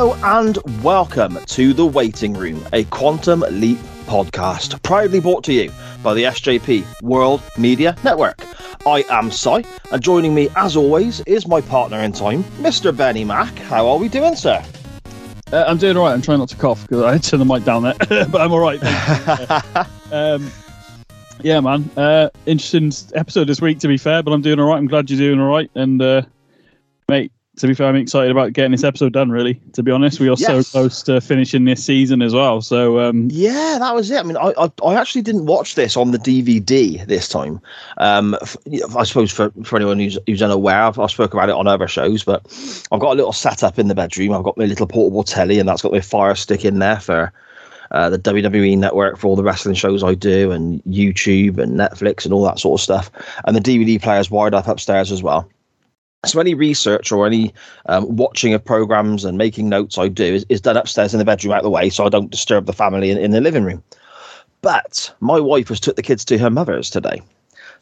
Hello and welcome to The Waiting Room, a Quantum Leap podcast, proudly brought to you by the SJP World Media Network. I am Si, and joining me, as always, is my partner in time, Mr. Benny Mack. How are we doing, sir? Uh, I'm doing all right. I'm trying not to cough because I had to turn the mic down there, but I'm all right. um, yeah, man. Uh, interesting episode this week, to be fair, but I'm doing all right. I'm glad you're doing all right. And, uh, to be fair, I'm excited about getting this episode done, really. To be honest, we are Yes. so close to finishing this season as well. So, um, Yeah, that was it. I mean, I, I I actually didn't watch this on the DVD this time. Um, I suppose for, for anyone who's who's unaware, I've, I've spoken about it on other shows, but I've got a little setup in the bedroom. I've got my little portable telly, and that's got my Fire Stick in there for uh, the WWE Network for all the wrestling shows I do, and YouTube and Netflix and all that sort of stuff. And the DVD player's wired up upstairs as well. So any research or any um, watching of programs and making notes I do is, is done upstairs in the bedroom out of the way, so I don't disturb the family in, in the living room. But my wife has took the kids to her mother's today.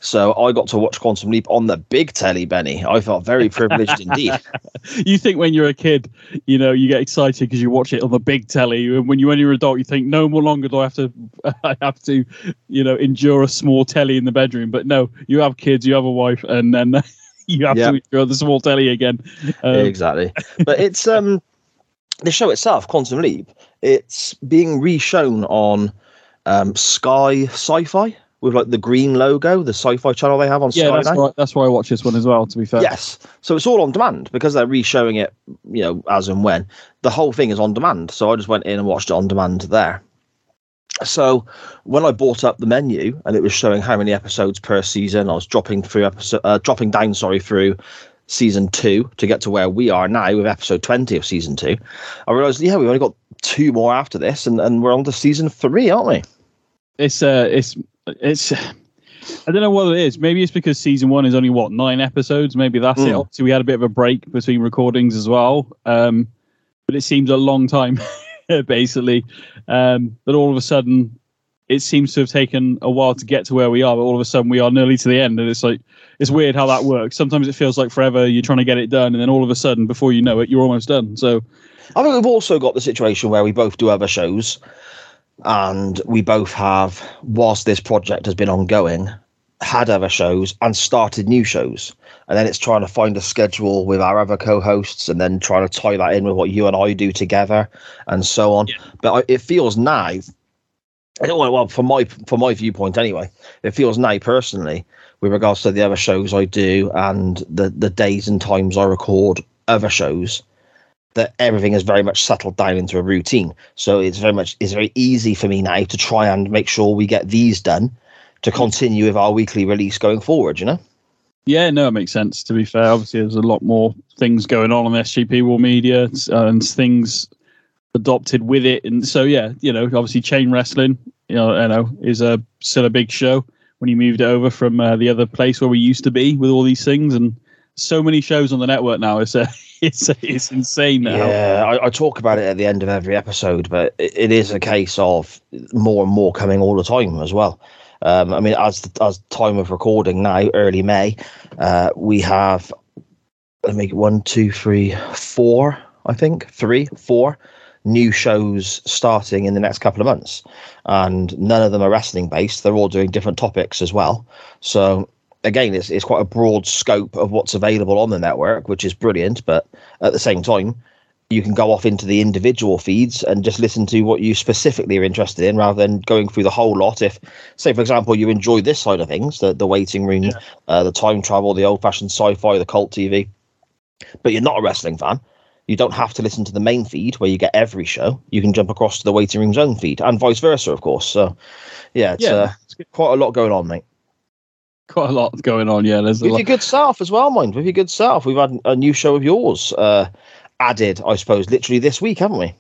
So I got to watch Quantum Leap on the big telly, Benny. I felt very privileged indeed. you think when you're a kid, you know, you get excited because you watch it on the big telly. And when you when you're an adult, you think, no more longer do I have to, I have to, you know, endure a small telly in the bedroom. But no, you have kids, you have a wife, and then you have Yep. to endure the small telly again. Um, exactly. But it's um the show itself, Quantum Leap, it's being reshown on um Sky Sci-Fi with like the green logo, the sci-fi channel they have on yeah, Sky that's now. why, that's why I watch this one as well. To be fair, Yes. So it's all on demand because they're re-showing it, you know, as and when. The whole thing is on demand. So I just went in and watched it on demand there. So when I brought up the menu and it was showing how many episodes per season, I was dropping through episode, uh, dropping down, sorry, through season two to get to where we are now with episode 20 of season two. I realized, yeah, we've only got two more after this and, and we're on to season three, aren't we? it's uh, it's it's. I don't know what it is. Maybe it's because season one is only what nine episodes. Maybe that's it. Mm. Obviously, we had a bit of a break between recordings as well. Um, but it seems a long time, basically. Um, but all of a sudden, it seems to have taken a while to get to where we are. But all of a sudden, we are nearly to the end, and it's like it's weird how that works. Sometimes it feels like forever. You're trying to get it done, and then all of a sudden, before you know it, you're almost done. So I think we've also got the situation where we both do other shows and we both have, whilst this project has been ongoing, had other shows and started new shows. And then it's trying to find a schedule with our other co hosts and then trying to tie that in with what you and I do together and so on. But I, it feels now, I don't want, well, from my, from my viewpoint anyway, it feels now personally, with regards to the other shows I do and the, the days and times I record other shows, that everything is very much settled down into a routine. So it's very much it's very easy for me now to try and make sure we get these done to continue with our weekly release going forward. You know. Yeah, no, it makes sense. To be fair, obviously, there's a lot more things going on on SJP World Media uh, and things adopted with it, and so yeah, you know, obviously, chain wrestling, you know, I know is a still a big show when you moved over from uh, the other place where we used to be with all these things, and so many shows on the network now. It's uh, it's it's insane now. Yeah, I, I talk about it at the end of every episode, but it, it is a case of more and more coming all the time as well. Um, I mean, as as time of recording now, early May, uh, we have let me one, two, three, four. I think three, four new shows starting in the next couple of months, and none of them are wrestling based. They're all doing different topics as well. So again, it's it's quite a broad scope of what's available on the network, which is brilliant. But at the same time, you can go off into the individual feeds and just listen to what you specifically are interested in rather than going through the whole lot. If, say, for example, you enjoy this side of things, the, the waiting room, uh, the time travel, the old fashioned sci fi, the cult TV, but you're not a wrestling fan, you don't have to listen to the main feed where you get every show. You can jump across to the waiting room's own feed and vice versa, of course. So, yeah, it's Yeah. Uh, quite a lot going on, mate. Quite a lot going on. Yeah, there's a With your good self as well, mind. With your good self. We've had a new show of yours uh, added, I suppose, literally this week, haven't we?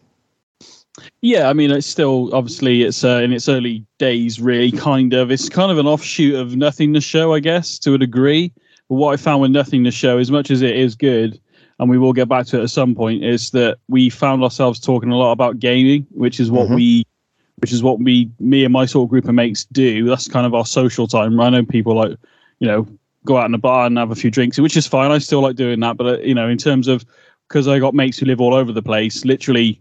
Yeah, I mean, it's still obviously it's uh, in its early days, really. Kind of, it's kind of an offshoot of Nothingness Show, I guess, to a degree. But what I found with Nothingness Show, as much as it is good, and we will get back to it at some point, is that we found ourselves talking a lot about gaming, which is what Mhm. we, which is what we, me and my sort of group of mates do. That's kind of our social time. I know people like, you know, go out in a bar and have a few drinks, which is fine. I still like doing that, but uh, you know, in terms of because I got mates who live all over the place, literally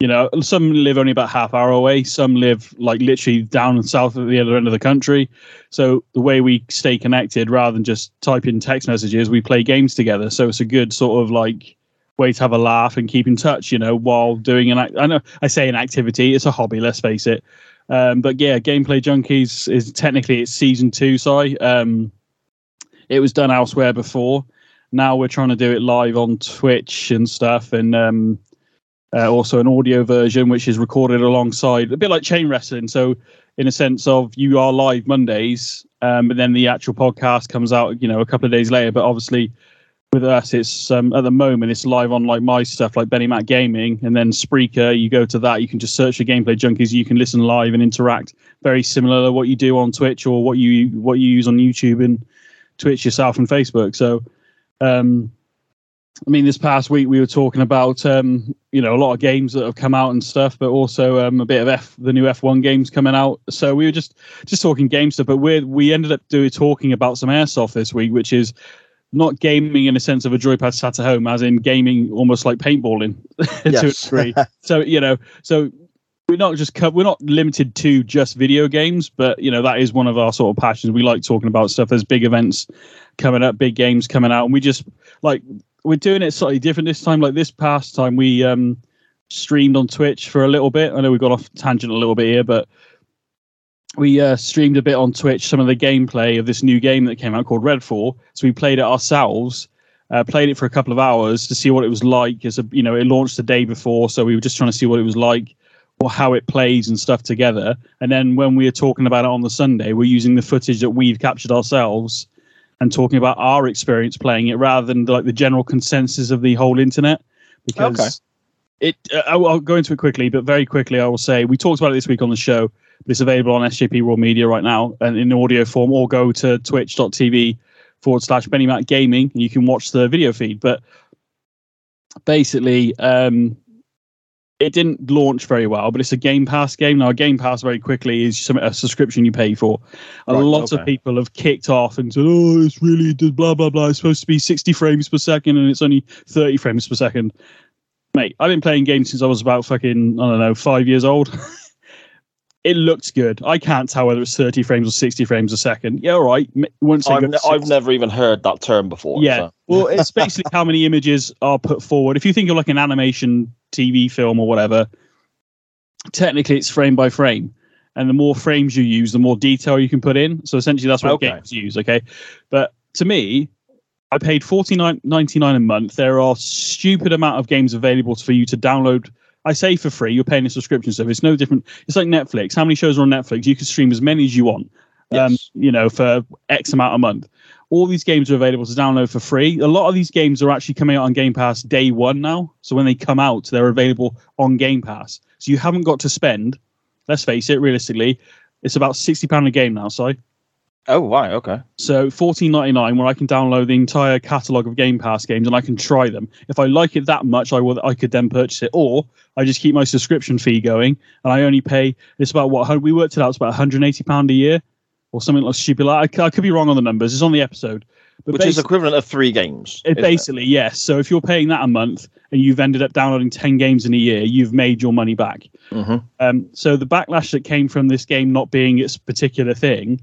you know, some live only about half hour away. Some live like literally down and south at the other end of the country. So the way we stay connected, rather than just type in text messages, we play games together. So it's a good sort of like way to have a laugh and keep in touch. You know, while doing an act- I know I say an activity, it's a hobby. Let's face it. Um, but yeah, Gameplay Junkies is technically it's season two. Sorry, um, it was done elsewhere before. Now we're trying to do it live on Twitch and stuff, and um, uh, also an audio version which is recorded alongside a bit like chain wrestling. So in a sense of you are live mondays um, but then the actual podcast comes out you know a couple of days later. But obviously with us it's um, at the moment it's live on like my stuff like benny mac gaming and then spreaker you go to that you can just search for gameplay junkies you can listen live and interact very similar to what you do on twitch or what you what you use on youtube and twitch yourself and facebook. So um I mean, this past week we were talking about um, you know a lot of games that have come out and stuff, but also um, a bit of F the new F1 games coming out. So we were just just talking game stuff, but we we ended up doing talking about some airsoft this week, which is not gaming in a sense of a joypad sat at home, as in gaming almost like paintballing to a degree. so you know, so we're not just co- we're not limited to just video games, but you know that is one of our sort of passions. We like talking about stuff. There's big events coming up, big games coming out, and we just like we're doing it slightly different this time. Like this past time, we um streamed on Twitch for a little bit. I know we got off tangent a little bit here, but we uh, streamed a bit on Twitch some of the gameplay of this new game that came out called Redfall. So we played it ourselves. Uh, played it for a couple of hours to see what it was like. As a, you know, it launched the day before, so we were just trying to see what it was like or how it plays and stuff together. And then when we are talking about it on the Sunday, we're using the footage that we've captured ourselves and talking about our experience playing it rather than like the general consensus of the whole internet. Because Okay. it, uh, I'll, I'll go into it quickly, but very quickly, I will say we talked about it this week on the show. But it's available on SJP World Media right now and in audio form, or go to twitch.tv forward slash Benny Mac Gaming and you can watch the video feed. But basically, um, it didn't launch very well, but it's a Game Pass game. Now, a Game Pass very quickly is some, a subscription you pay for. A Right, lot of people have kicked off and said, "Oh, it's really blah blah blah. It's supposed to be 60 frames per second, and it's only 30 frames per second. Mate, I've been playing games since I was about fucking I don't know five years old. it looks good. I can't tell whether it's 30 frames or 60 frames a second. Yeah, all right. Once I've, ne- I've never even heard that term before. yeah. so- Well, it's basically how many images are put forward. If you think of like an animation TV film or whatever, technically it's frame by frame. And the more frames you use, the more detail you can put in. So essentially that's what Okay. games use, okay? But to me, I paid forty nine ninety nine a month. There are stupid amount of games available for you to download. I say for free, you're paying a subscription service. It's no different. It's like Netflix. How many shows are on Netflix? You can stream as many as you want um, you know, for X amount a month. All these games are available to download for free. A lot of these games are actually coming out on Game Pass day one now. So when they come out, they're available on Game Pass. So you haven't got to spend. Let's face it, realistically, it's about sixty pound a game now. So Oh, right. Okay. so fourteen ninety nine, where I can download the entire catalog of Game Pass games and I can try them. If I like it that much, I will. I could then purchase it, or I just keep my subscription fee going, and I only pay. It's about what we worked it out. It's about one hundred eighty pound a year, or something like stupid. Like I, I could be wrong on the numbers. It's on the episode, but Which is equivalent of three games. it basically yes. So if you're paying that a month and you've ended up downloading ten games in a year, you've made your money back. Mhm. Um, so the backlash that came from this game not being its particular thing,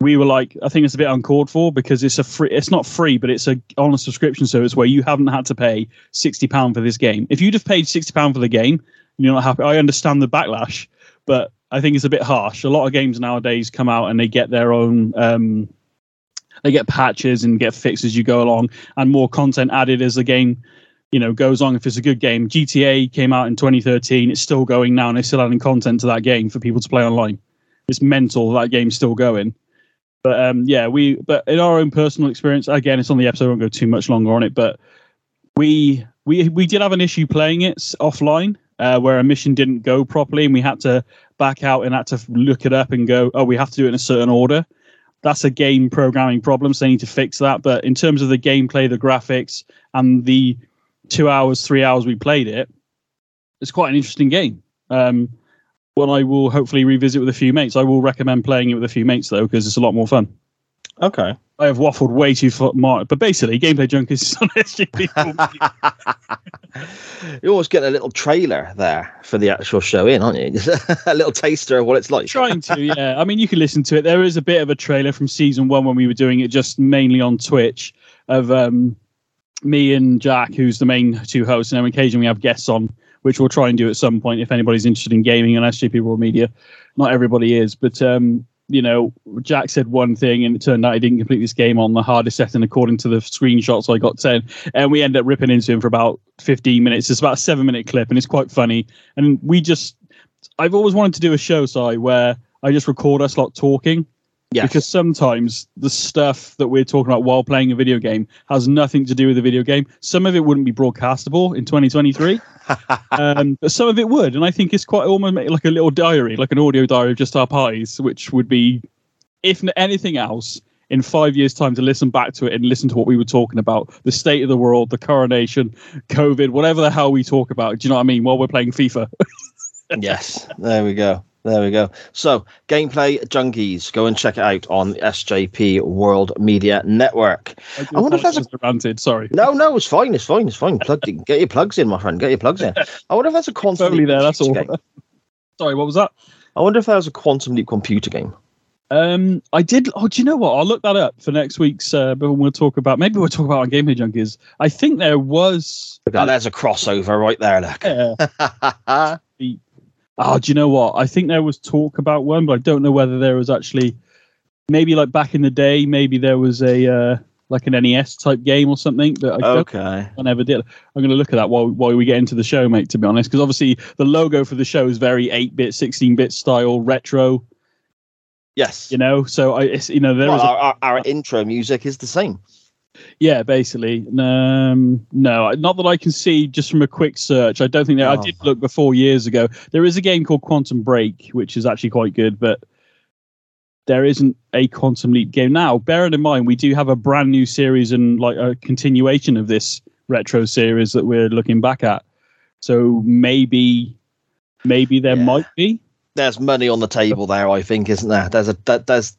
we were like, I think it's a bit uncalled for because it's a free. It's not free, but it's a on a subscription service where you haven't had to pay sixty pound for this game. If you'd have paid sixty pound for the game, you're not happy. I understand the backlash, but I think it's a bit harsh. A lot of games nowadays come out and they get their own. Um, they get patches and get fixed as you go along, and more content added as the game you know goes on if it's a good game gta came out in 2013 it's still going now and they're still adding content to that game for people to play online it's mental that game's still going but um yeah we but in our own personal experience again it's on the episode i won't go too much longer on it but we we we did have an issue playing it offline uh, where a mission didn't go properly and we had to back out and had to look it up and go, oh, we have to do it in a certain order. That's a game programming problem, so they need to fix that. But in terms of the gameplay, the graphics, and the two hours, three hours we played it, it's quite an interesting game. Um, one I will hopefully revisit with a few mates. I will recommend playing it with a few mates though, because it's a lot more fun. Okay. I have waffled way too far, but basically, Gameplay Junkies is on SJP. You're always get a little trailer there for the actual show in, aren't you? a little taster of what it's like. Trying to, yeah. I mean, you can listen to it. There is a bit of a trailer from season one when we were doing it just mainly on Twitch of um, me and Jack, who's the main two hosts, and then occasionally we have guests on, which we'll try and do at some point if anybody's interested in gaming on SJP World Media. Not everybody is, but um, you know, Jack said one thing and it turned out he didn't complete this game on the hardest setting according to the screenshots I got 10. And we end up ripping into him for about 15 minutes. It's about a seven minute clip and it's quite funny. And we just, I've always wanted to do a show, Si, where I just record us lot talking Because sometimes the stuff that we're talking about while playing a video game has nothing to do with the video game. Some of it wouldn't be broadcastable in 2023, um, but some of it would. And I think it's quite almost like a little diary, like an audio diary of just our parties, which would be, if anything else, in five years' time to listen back to it and listen to what we were talking about the state of the world, the coronation, COVID, whatever the hell we talk about. Do you know what I mean? While we're playing FIFA. yes. There we go. There we go. So, Gameplay Junkies, go and check it out on the SJP World Media Network. I, I wonder if that's a- ranted. Sorry. No, no, it's fine. It's fine. It's fine. Plug, get your plugs in, my friend. Get your plugs in. I wonder if that's a quantum Totally leap there. That's all. game. Sorry. What was that? I wonder if that was a quantum leap computer game. Um, I did. Oh, do you know what? I'll look that up for next week's. Uh, but we'll talk about. Maybe we'll talk about on Gameplay Junkies. I think there was. Look, there's a crossover right there. Look. Uh, oh, do you know what? I think there was talk about one, but I don't know whether there was actually. Maybe like back in the day, maybe there was a uh, like an NES type game or something. But I okay. I never did. I'm going to look at that while while we get into the show, mate. To be honest, because obviously the logo for the show is very 8-bit, 16-bit style, retro. Yes. You know, so I, it's, you know, there Well, was a, our, our, our intro music is the same. Yeah, basically. Um, no, not that I can see just from a quick search. I don't think. I Oh. did look before years ago. There is a game called Quantum Break, which is actually quite good, but there isn't a Quantum Leap game now. Bearing in mind, we do have a brand new series and like a continuation of this retro series that we're looking back at. So maybe, maybe there Yeah. might be. There's money on the table there, I think, isn't there? There's a that, there's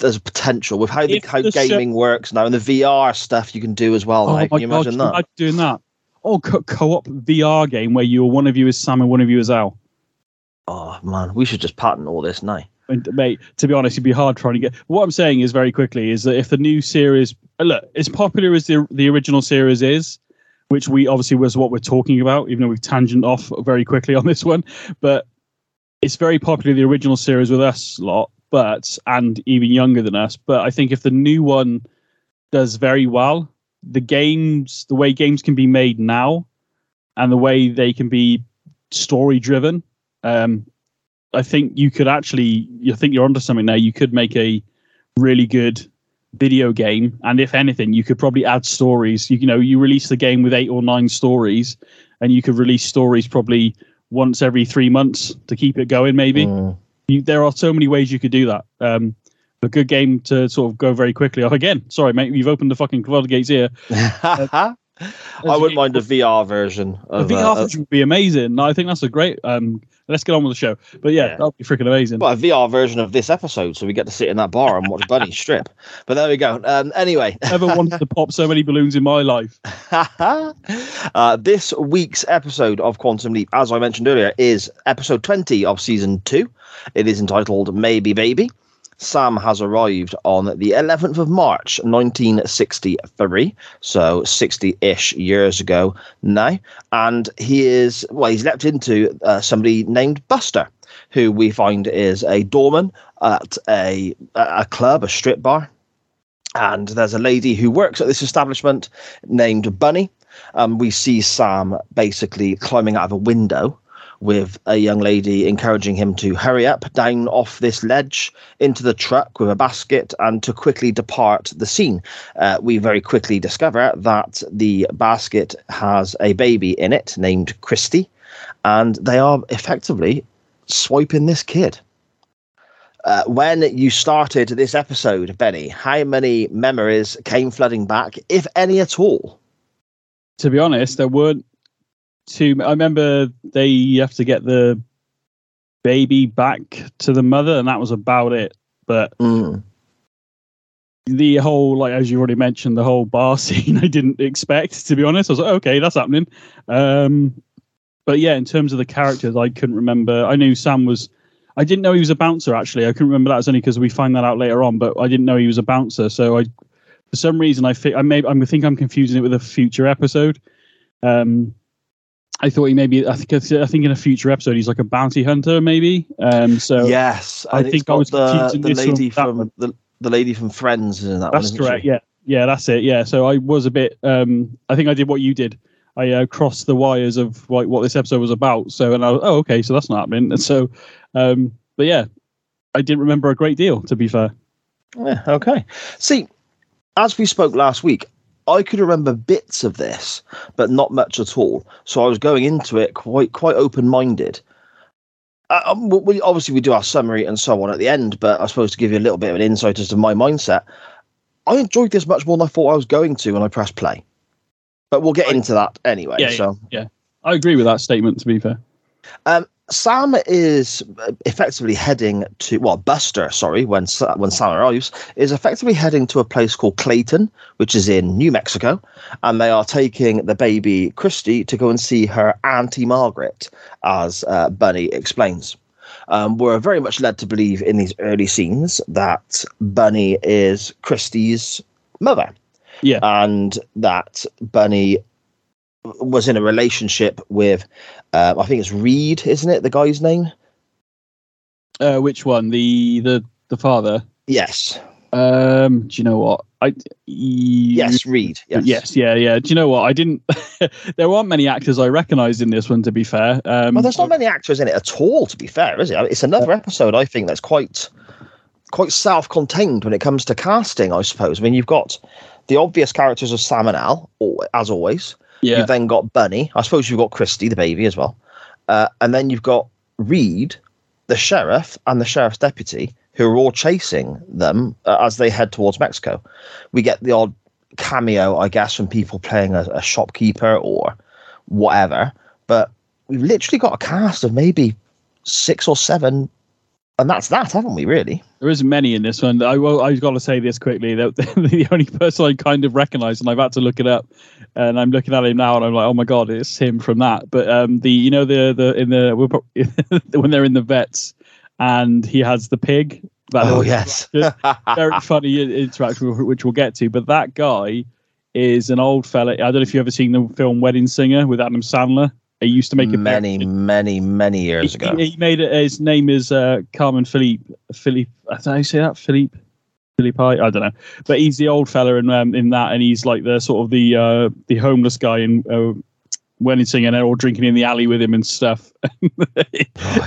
there's a potential with how the, how the gaming works now and the VR stuff you can do as well. Oh my Can you god, imagine that? imagine doing that? Oh, co- co-op VR game where you one of you is Sam and one of you is Al. Oh man, we should just patent all this now. And, mate, to be honest, it'd be hard trying to get. What I'm saying is very quickly is that if the new series, look, as popular as the the original series is, which we obviously was what we're talking about, even though we've tangent off very quickly on this one, but it's very popular the original series with us a lot, but and even younger than us. But I think if the new one does very well, the games, the way games can be made now, and the way they can be story driven, um, I think you could actually, you think you're onto something there. You could make a really good video game, and if anything, you could probably add stories. You, you know, you release the game with eight or nine stories, and you could release stories probably once every three months to keep it going. Maybe Mm. You, there are so many ways you could do that. Um, a good game to sort of go very quickly. Oh, again, sorry, mate, you've opened the fucking floodgates here. I wouldn't mind a VR version A of VR uh, version would be amazing. I think that's a great. Um, let's get on with the show. But yeah, Yeah. that'd be freaking amazing. well, a VR version of this episode, so we get to sit in that bar and watch Bunny strip. But there we go. Um, anyway, Never wanted to pop so many balloons in my life. uh, this week's episode of Quantum Leap, as I mentioned earlier, is episode 20 of season two. It is entitled Maybe Baby. Sam has arrived on the 11th of March, 1963, so 60 ish years ago now. And he is, well, he's leapt into uh, somebody named Buster, who we find is a doorman at a, a club, a strip bar. And there's a lady who works at this establishment named Bunny. Um, we see Sam basically climbing out of a window with a young lady encouraging him to hurry up down off this ledge into the truck with a basket and to quickly depart the scene. Uh, we very quickly discover that the basket has a baby in it named Christy. and they are effectively swiping this kid. Uh, when you started this episode, Benny, how many memories came flooding back, if any at all? To be honest, there weren't too. I remember they have to get the baby back to the mother, and that was about it. But Mm. the whole, like as you already mentioned, the whole bar scene, I didn't expect. To be honest, I was like, okay, that's happening. Um, but yeah, in terms of the characters, I couldn't remember. I knew Sam was. I didn't know he was a bouncer. Actually, I couldn't remember that was only because we find that out later on. But I didn't know he was a bouncer. So I, for some reason, I think I may. I think I'm confusing it with a future episode. Um, I thought he maybe. I think. I think in a future episode he's like a bounty hunter, maybe. Um, so yes, I think I was the, the lady from one. the, the lady from Friends in that That's one. correct. she? Yeah, yeah, that's it. Yeah. So I was a bit. Um, I think I did what you did. I uh, crossed the wires of like what this episode was about. So and I was, oh okay, so that's not happening. And so, um, but yeah, I didn't remember a great deal. To be fair. Yeah, okay. See, as we spoke last week, I could remember bits of this, but not much at all. So I was going into it quite quite open minded. Uh, um, we- obviously we do our summary and so on at the end, but I suppose to give you a little bit of an insight as to my mindset, I enjoyed this much more than I thought I was going to when I pressed play. But we'll get into that anyway. Yeah, so I agree with that statement. To be fair. Sam is effectively heading to well, Buster, sorry, when when Sam arrives, is effectively heading to a place called Clayton, which is in New Mexico, and they are taking the baby Christy to go and see her auntie Margaret, as uh, Bunny explains. Um, we're very much led to believe in these early scenes that Bunny is Christy's mother, Yeah. and that Bunny was in a relationship with, um, I think it's Reed, isn't it? The guy's name. Uh, which one? The the the father. Yes. Um, do you know what? I Yes, Reed. Yes. Yes, yeah, yeah. Do you know what? I didn't. there aren't many actors I recognised in this one. To be fair, um, Well, there's not many actors in it at all, to be fair, is it? It's another episode I think that's quite quite self-contained when it comes to casting, I suppose. I mean, you've got the obvious characters of Sam and al- as always. Yeah, You've then got Bunny. I suppose you've got Christy, the baby, as well. Uh, and then you've got Reed, the sheriff, and the sheriff's deputy, who are all chasing them uh, as they head towards Mexico. We get the odd cameo, I guess, from people playing a, a shopkeeper or whatever. But we've literally got a cast of maybe six or seven, and that's that, haven't we? Really? there isn't many in this one. I will. I've got to say this quickly. That the only person I kind of recognise, and I've had to look it up, and I'm looking at him now, and I'm like, oh my god, it's him from that. But um, the you know the the in the when they're in the vets, and he has the pig. Oh yes. very funny interaction, which we'll get to. But that guy is an old fella. I don't know if you've ever seen the film Wedding Singer with Adam Sandler. He used to make a many, many, many years ago. He, he made it. His name is uh, Carmen Philippe. Philippe. I don't know how you say that. Philippe. Philippe. I don't know. But he's the old fella in um, in that, and he's like the sort of the uh, the homeless guy in uh, Singer, and they're all drinking in the alley with him and stuff.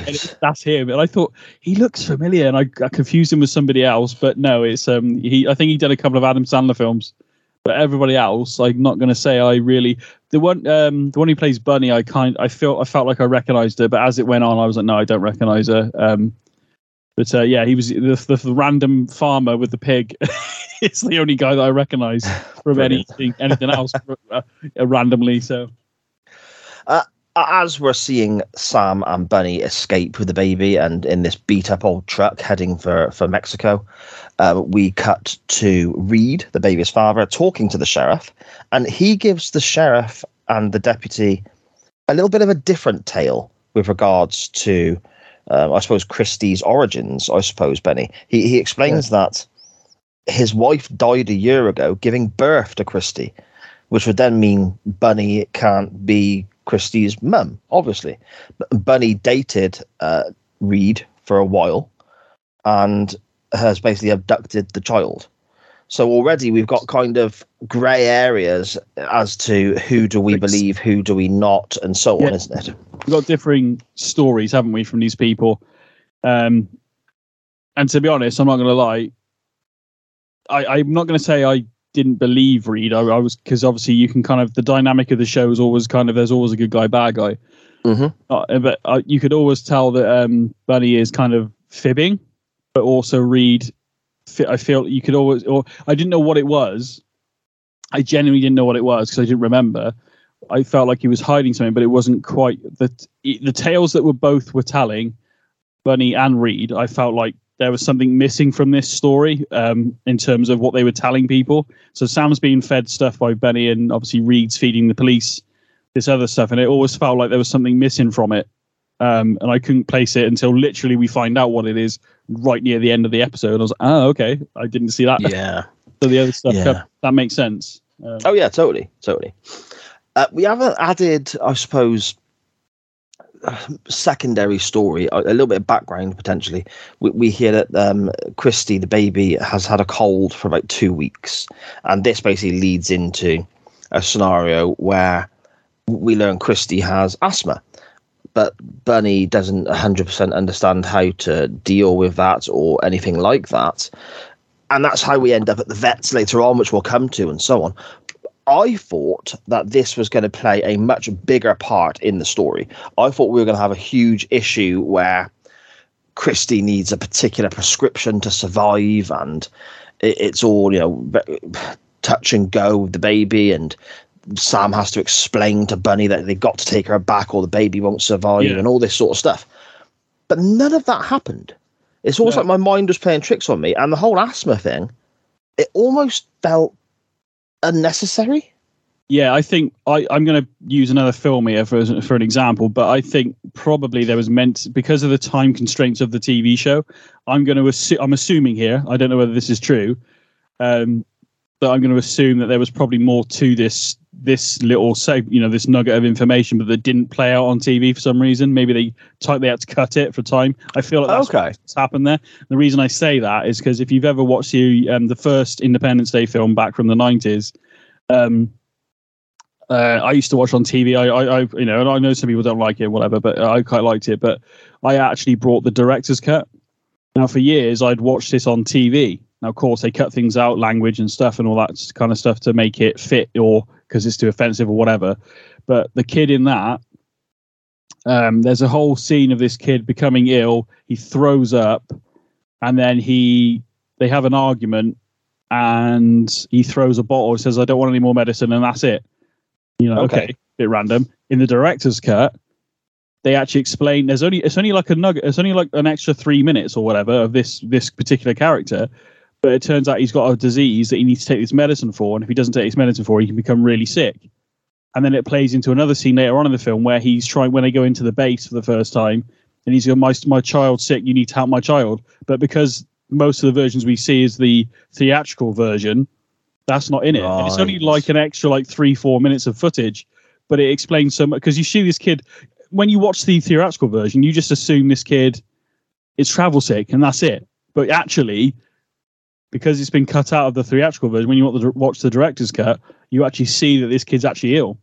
And that's him. And I thought he looks familiar, and I, I confused him with somebody else. But no, it's um he. I think he did a couple of Adam Sandler films. But everybody else, I'm not going to say I really. The one, um, the one who plays Bunny, I kind, I felt, I felt like I recognised her, but as it went on, I was like, no, I don't recognise her. Um, but uh, yeah, he was the, the, the random farmer with the pig. it's the only guy that I recognise from anything, anything else uh, uh, randomly. So as we're seeing Sam and Bunny escape with the baby and in this beat up old truck heading for, for Mexico, uh, we cut to Reed, the baby's father, talking to the sheriff. And he gives the sheriff and the deputy a little bit of a different tale with regards to, um, I suppose, Christie's origins, I suppose, Benny. He, he explains that his wife died a year ago giving birth to Christie, which would then mean Bunny can't be Christie's mum, obviously. But Bunny dated uh, Reed for a while and has basically abducted the child. So already we've got kind of grey areas as to who do we believe, who do we not, and so on, isn't it? we've got differing stories, haven't we, from these people? Um, and to be honest, I'm not going to lie. I, I'm not going to say I didn't believe Reed. I, I was because obviously you can kind of the dynamic of the show is always kind of there's always a good guy, bad guy. Mhm. Uh, but uh, you could always tell that um, Bunny is kind of fibbing, but also Reed. I feel you could always, or I didn't know what it was. I genuinely didn't know what it was because I didn't remember. I felt like he was hiding something, but it wasn't quite the the tales that were both were telling, Bunny and Reed. I felt like there was something missing from this story um, in terms of what they were telling people. So Sam's being fed stuff by Bunny, and obviously Reed's feeding the police this other stuff, and it always felt like there was something missing from it. Um, and I couldn't place it until literally we find out what it is right near the end of the episode. And I was like, oh, okay, I didn't see that. Yeah. So the other stuff Yeah. that, that makes sense. Um, Oh yeah, totally, totally. Uh, we haven't added, I suppose, secondary story, a, little bit of background potentially. We, we hear that um, Christy, the baby, has had a cold for about two weeks, and this basically leads into a scenario where we learn Christy has asthma. But Bunny doesn't 100% understand how to deal with that or anything like that. And that's how we end up at the vets later on, which we'll come to, and so on. I thought that this was going to play a much bigger part in the story. I thought we were going to have a huge issue where Christy needs a particular prescription to survive, and it's all you know, touch and go with the baby, and Sam has to explain to Bunny that they've got to take her back, or the baby won't survive, Yeah. and all this sort of stuff. But none of that happened. It's almost No. like my mind was playing tricks on me, and the whole asthma thing, it almost felt unnecessary. Yeah, I think I, I'm going to use another film here for for an example, but I think probably there was meant because of the time constraints of the TV show. I'm going to assume I'm assuming here. I don't know whether this is true, um, but I'm going to assume that there was probably more to this this little say you know this nugget of information, but that didn't play out on TV for some reason. Maybe they type they had to cut it for time. I feel like that's Okay. what's happened there. The reason I say that is because if you've ever watched the um, the first Independence Day film back from the 90s. Um, uh, I used to watch on TV. I, I, I, you know, and I know some people don't like it, whatever, but I quite liked it. But I actually brought the director's cut. Now, for years, I'd watched this on TV. Now, of course, they cut things out, language and stuff, and all that kind of stuff to make it fit, or because it's too offensive or whatever. But the kid in that, um, there's a whole scene of this kid becoming ill. He throws up, and then he, they have an argument, and he throws a bottle. He Says, "I don't want any more medicine," and that's it. You know, Okay. okay, bit random. In the director's cut, they actually explain there's only it's only like a nugget, it's only like an extra three minutes or whatever of this this particular character. But it turns out he's got a disease that he needs to take this medicine for, and if he doesn't take this medicine for, he can become really sick. And then it plays into another scene later on in the film where he's trying when they go into the base for the first time, and he's going, "My my child's sick. You need to help my child." But because most of the versions we see is the theatrical version, that's not in it. And it's only like an extra like three four minutes of footage, but it explains so much because you see this kid when you watch the theatrical version, you just assume this kid is travel sick and that's it. But actually, because it's been cut out of the theatrical version, when you watch the, watch the director's cut, you actually see that this kid's actually ill.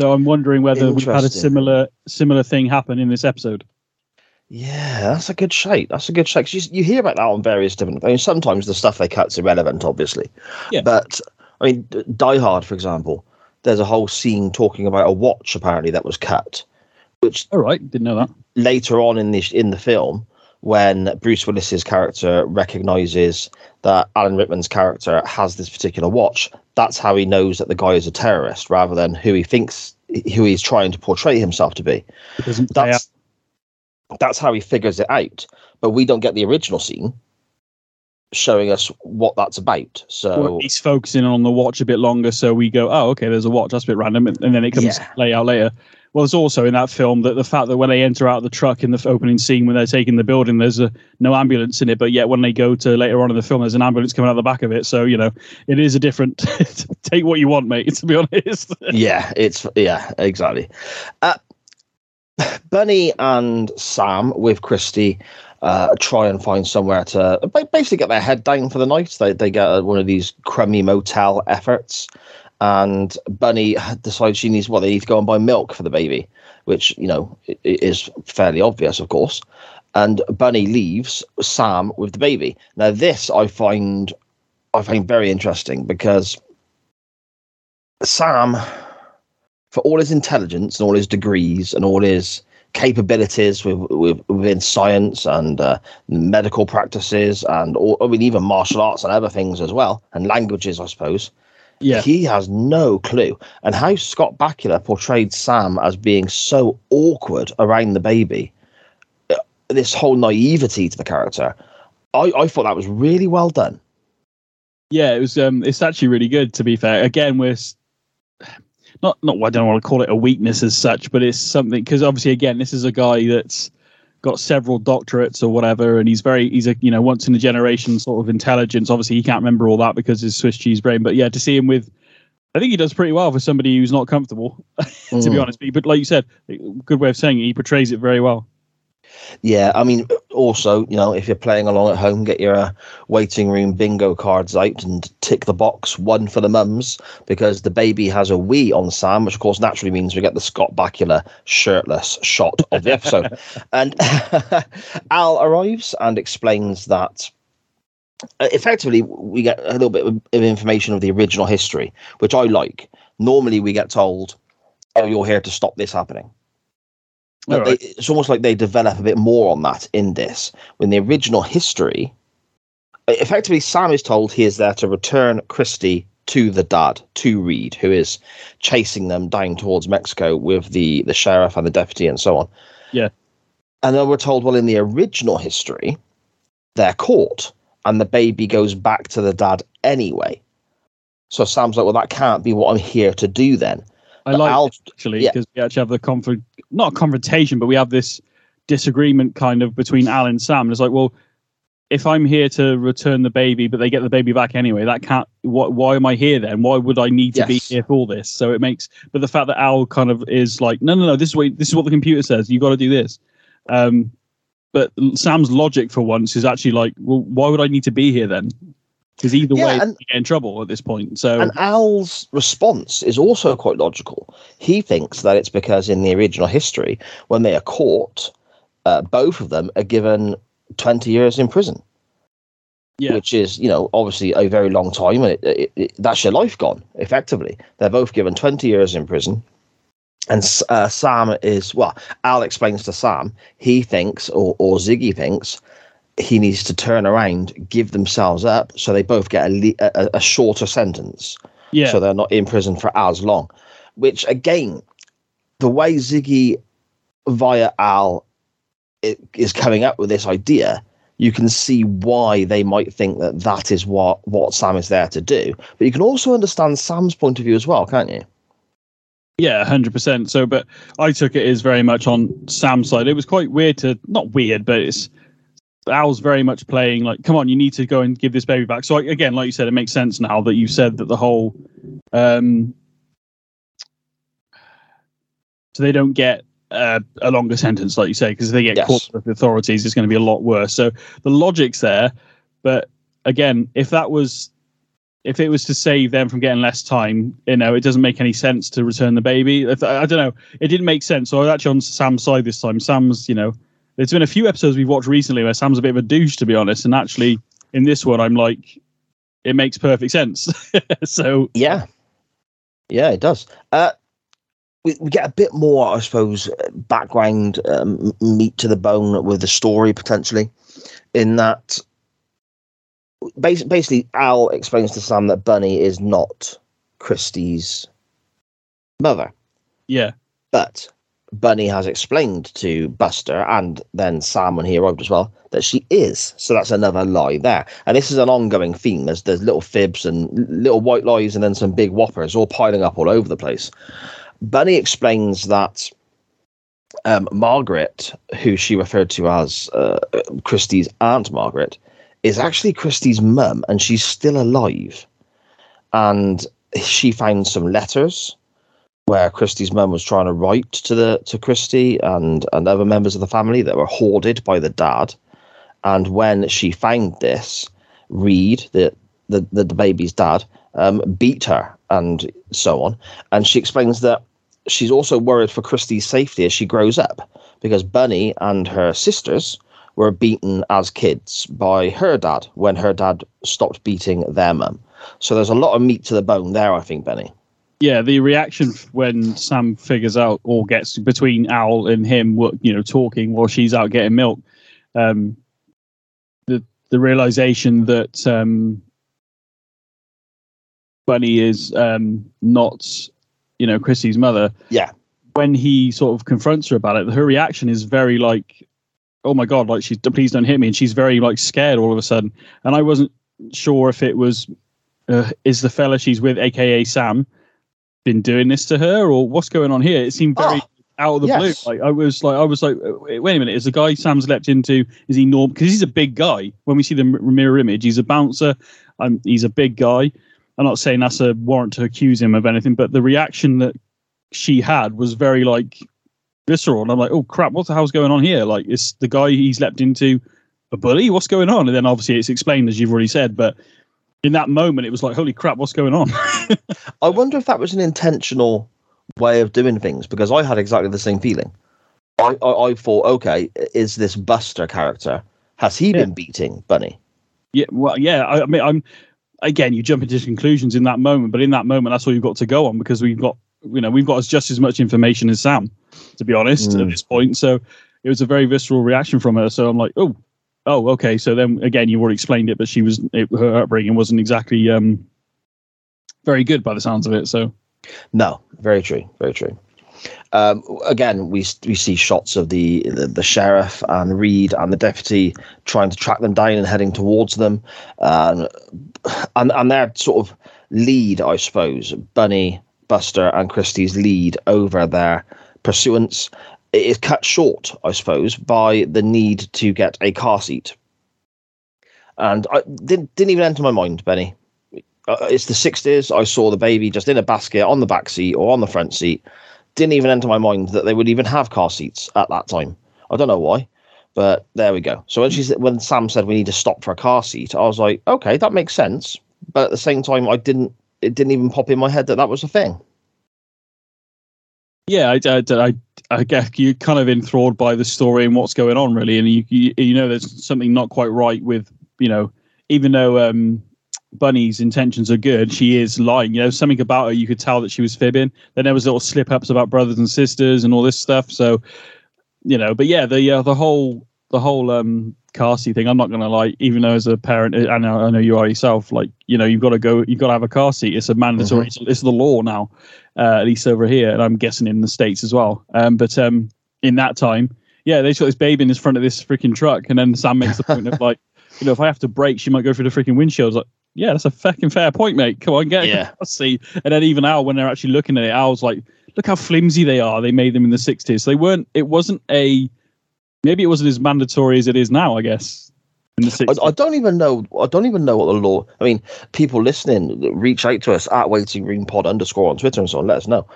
So I'm wondering whether we've had a similar similar thing happen in this episode. Yeah, that's a good shape. That's a good shape. You, you hear about that on various different. I mean, sometimes the stuff they cut's irrelevant, obviously. Yeah. But I mean, Die Hard, for example, there's a whole scene talking about a watch apparently that was cut, which All right, didn't know that. later on in the in the film, when Bruce Willis's character recognizes that Alan Rickman's character has this particular watch, that's how he knows that the guy is a terrorist, rather than who he thinks who he's trying to portray himself to be It doesn't play out. that's that's how he figures it out. But we don't get the original scene showing us what that's about. So he's focusing on the watch a bit longer, so we go, "Oh, okay, there's a watch. That's a bit random," and and then it comes Yeah. lay out later. Well, there's also in that film that the fact that when they enter out of the truck in the opening scene when they're taking the building, there's a no ambulance in it, but yet when they go to later on in the film, there's an ambulance coming out the back of it. So you know, it is a different. take what you want, mate. To be honest. yeah, it's yeah, exactly. Uh, Bunny and Sam with Christy uh, try and find somewhere to basically get their head down for the night. They they get one of these crummy motel efforts, and Bunny decides she needs what they need to go and buy milk for the baby, which you know is fairly obvious, of course. And Bunny leaves Sam with the baby. Now this I find I find very interesting because Sam for all his intelligence and all his degrees and all his capabilities with, with, within science and uh, medical practices and all, I mean even martial arts and other things as well and languages I suppose. Yeah. He has no clue. And how Scott Bakula portrayed Sam as being so awkward around the baby, uh, this whole naivety to the character, I, I thought that was really well done. Yeah, it was. Um, it's actually really good. To be fair, again, we're not not. I don't want to call it a weakness as such, but it's something because obviously, again, this is a guy that's got several doctorates or whatever, and he's very he's a you know once in a generation sort of intelligence. Obviously, he can't remember all that because his Swiss cheese brain. But yeah, to see him with, I think he does pretty well for somebody who's not comfortable. to be Mm. honest, but like you said, good way of saying it. He portrays it very well. Yeah, I mean, also, you know, if you're playing along at home, get your uh, waiting room bingo cards out and tick the box one for the mums because the baby has a wee on Sam, which of course naturally means we get the Scott Bakula shirtless shot of the episode. and Al arrives and explains that uh, effectively we get a little bit of of information of the original history, which I like. Normally, we get told, "Oh, you're here to stop this happening." All right. they, it's almost like they develop a bit more on that in this. When the original history, effectively, Sam is told he is there to return Christie to the dad, to Reed, who is chasing them down towards Mexico with the the sheriff and the deputy and so on. Yeah. And then we're told, well, in the original history, they're caught, and the baby goes back to the dad anyway. So Sam's like, well, that can't be what I'm here to do then. I like it, actually yeah. because we actually have the conflict, not a confrontation, but we have this disagreement kind of between Al and Sam. And it's like, well, if I'm here to return the baby, but they get the baby back anyway, that can't. What? Why am I here then? Why would I need to be here for this? So it makes. But the fact that Al kind of is like, no, no, no. This is what this is what the computer says. You got to do this. Um, but Sam's logic for once is actually like, well, why would I need to be here then? Because either Yeah, way, and- you get in trouble at this point. So And Al's response is also quite logical. He thinks that it's because in the original history, when they are caught, uh, both of them are given 20 years in prison, yeah, which is, you know, obviously a very long time. And it, it, it, that's your life gone, effectively. They're both given 20 years in prison. And uh, Sam is, well, Al explains to Sam, he thinks, or, or Ziggy thinks, he needs to turn around, give themselves up, so they both get a, le- a, a shorter sentence yeah, so they're not in prison for as long. Which again, the way Ziggy via Al is coming up with this idea, you can see why they might think that that is what what Sam is there to do. But you can also understand Sam's point of view as well, can't you? Yeah, hundred percent. So, but I took it as very much on Sam's side. It was quite weird to not weird, but it's Al's very much playing like, come on, you need to go and give this baby back. So again, like you said, it makes sense now that you said that the whole, um, so they don't get uh, a longer sentence, like you say, because if they get Yes. caught with the authorities, it's going to be a lot worse. So the logic's there, but again, if that was if it was to save them from getting less time, you know, it doesn't make any sense to return the baby. If- I don't know. It didn't make sense. So I was actually on Sam's side this time. Sam's, you know, there's been a few episodes we've watched recently where Sam's a bit of a douche, to be honest. And actually, in this one, I'm like, it makes perfect sense. so Yeah, yeah, it does. Uh, we, we get a bit more, I suppose, background um, meat to the bone with the story potentially, in that bas- basically Al explains to Sam that Bunny is not Christie's mother, yeah, but Bunny has explained to Buster and then Sam when he arrived as well that she is. So that's another lie there. And this is an ongoing theme. There's there's little fibs and little white lies and then some big whoppers all piling up all over the place. Bunny explains that um, Margaret, who she referred to as uh, Christie's aunt Margaret, is actually Christie's mum and she's still alive. And she found some letters where Christie's mum was trying to write to the to Christie and and other members of the family that were hoarded by the dad. And when she found this, Reed, the the, the, baby's dad, um, beat her and so on. And she explains that she's also worried for Christie's safety as she grows up because Bunny and her sisters were beaten as kids by her dad when her dad stopped beating their mum. So there's a lot of meat to the bone there, I think, Benny. Yeah, the reaction when Sam figures out or gets between Al and him, you know, talking while she's out getting milk. Um, the the realization that um, Bunny is um, not, you know, Christy's mother. Yeah. When he sort of confronts her about it, her reaction is very like, "Oh my god!" Like she's, "Please don't hit me," and she's very like scared all of a sudden. And I wasn't sure if it was, uh, is the fella she's with, aka Sam, been doing this to her, or what's going on here? It seemed very oh, out of the yes. blue. Like I was like, I was like, wait a minute, is the guy Sam's leapt into? Is he normal? Because he's a big guy. When we see the mirror image, he's a bouncer. Um, he's a big guy. I'm not saying that's a warrant to accuse him of anything, but the reaction that she had was very like visceral, and I'm like, oh crap, what the hell's going on here? Like, is the guy he's leapt into a bully? What's going on? And then obviously it's explained as you've already said, but in that moment, it was like, holy crap, what's going on? I wonder if that was an intentional way of doing things because I had exactly the same feeling. I, I, I thought, okay, is this Buster character has he yeah. been beating Bunny? Yeah, well, yeah. I, I, mean, I'm again, you jump into conclusions in that moment, but in that moment, that's all you've got to go on because we've got, you know, we've got just as much information as Sam, to be honest, mm. at this point. So it was a very visceral reaction from her. So I'm like, oh, Oh, okay. So then again, you already explained it, but she was it, her upbringing wasn't exactly um, very good by the sounds of it. So, no, very true, very true. Um, again, we we see shots of the, the, the sheriff and Reed and the deputy trying to track them down and heading towards them, and and and their sort of lead, I suppose, Bunny, Buster, and Christie's lead over their pursuance it is cut short, I suppose, by the need to get a car seat. And I didn't didn't even enter my mind, Benny. Uh, it's the 60s. I saw the baby just in a basket on the back seat or on the front seat. Didn't even enter my mind that they would even have car seats at that time. I don't know why, but there we go. So when she when Sam said we need to stop for a car seat, I was like, okay, that makes sense. But at the same time, I didn't. It didn't even pop in my head that that was a thing. Yeah, I, I, I, I guess you're kind of enthralled by the story and what's going on, really, and you, you, you know there's something not quite right with you know, even though um, Bunny's intentions are good, she is lying. You know, something about her you could tell that she was fibbing. Then there was little slip ups about brothers and sisters and all this stuff. So, you know, but yeah, the uh, the whole the whole um car seat thing. I'm not gonna lie, even though as a parent, I know I know you are yourself. Like, you know, you've got to go, you've got to have a car seat. It's a mandatory. Mm-hmm. It's, it's the law now uh, at least over here, and I'm guessing in the states as well. Um, but um, in that time, yeah, they shot this baby in the front of this freaking truck, and then Sam makes the point of like, you know, if I have to brake, she might go through the freaking windshield. Like, yeah, that's a fucking fair point, mate. Come on, get yeah. a seat. And then even Al, when they're actually looking at it, Al's like, look how flimsy they are. They made them in the '60s. So they weren't. It wasn't a. Maybe it wasn't as mandatory as it is now. I guess. I, I, don't even know. I don't even know what the law. I mean, people listening, reach out to us at Waiting Room Pod underscore on Twitter and so on. Let us know.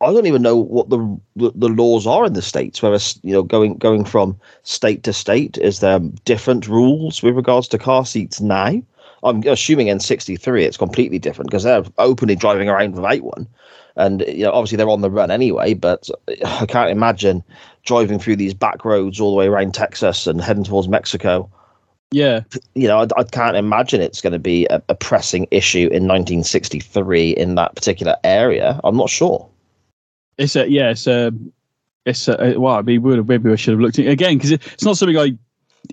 I don't even know what the, the, laws are in the states. Whereas you know going going from state to state, is there different rules with regards to car seats now? I'm assuming in '63 it's completely different because they're openly driving around without one, and you know obviously they're on the run anyway. But I can't imagine driving through these back roads all the way around Texas and heading towards Mexico yeah. You know, I, I can't imagine it's going to be a, a, pressing issue in 1963 in that particular area. I'm not sure. It's a, yeah, it's a, it's a, well, I mean, maybe we should have looked at it again because it, it's not something I,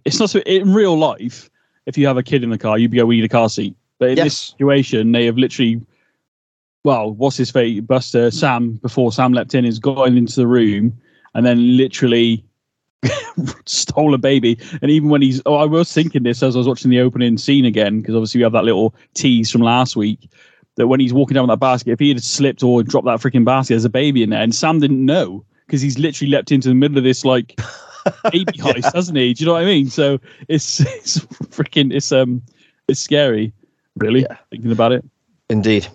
it's not so in real life. If you have a kid in the car, you'd go, we need a car seat. But in yes. this situation, they have literally, well, what's his fate? Buster, Sam, before Sam leapt in, is gone into the room and then literally stole a baby. And even when he's, oh, I was thinking this as I was watching the opening scene again, because obviously we have that little tease from last week that when he's walking down with that basket, if he had slipped or dropped that freaking basket, there's a baby in there. And Sam didn't know because he's literally leapt into the middle of this like baby heist, yeah. doesn't he? Do you know what I mean? So it's, it's freaking, it's, um, it's scary, really, yeah. thinking about it. Indeed.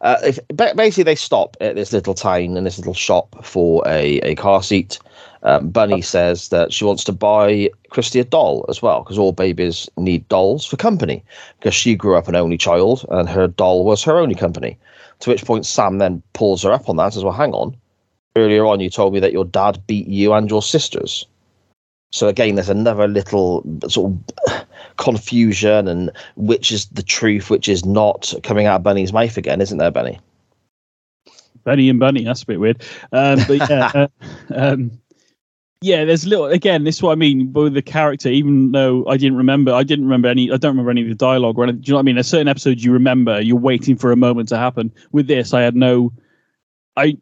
Uh, if basically they stop at this little town and this little shop for a, a car seat, um, Bunny says that she wants to buy Christy a doll as well because all babies need dolls for company because she grew up an only child and her doll was her only company. To which point Sam then pulls her up on that and says, Well, hang on. Earlier on, you told me that your dad beat you and your sisters. So again, there's another little sort of confusion and which is the truth, which is not coming out of Bunny's mouth again, isn't there, Bunny? Benny and Bunny. That's a bit weird. Um, but yeah, uh, um, yeah. There's a little again. This is what I mean with the character. Even though I didn't remember, I didn't remember any. I don't remember any of the dialogue or anything. Do you know what I mean? There's certain episodes you remember. You're waiting for a moment to happen. With this, I had no. I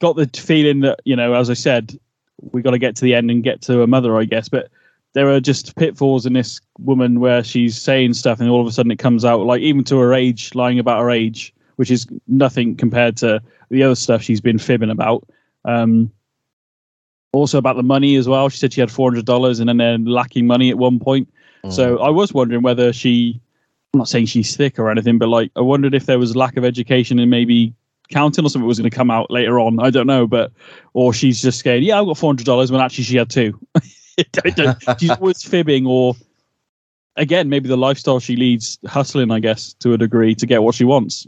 got the feeling that you know, as I said, we got to get to the end and get to a mother, I guess. But there are just pitfalls in this woman where she's saying stuff and all of a sudden it comes out like even to her age, lying about her age, which is nothing compared to the other stuff she's been fibbing about. Um, also about the money as well. She said she had four hundred dollars and then lacking money at one point. Mm. So I was wondering whether she. I'm not saying she's thick or anything, but like I wondered if there was lack of education and maybe counting or something was going to come out later on. I don't know, but or she's just saying, "Yeah, I've got four hundred dollars," when actually she had two. She's always fibbing, or again, maybe the lifestyle she leads, hustling, I guess, to a degree to get what she wants.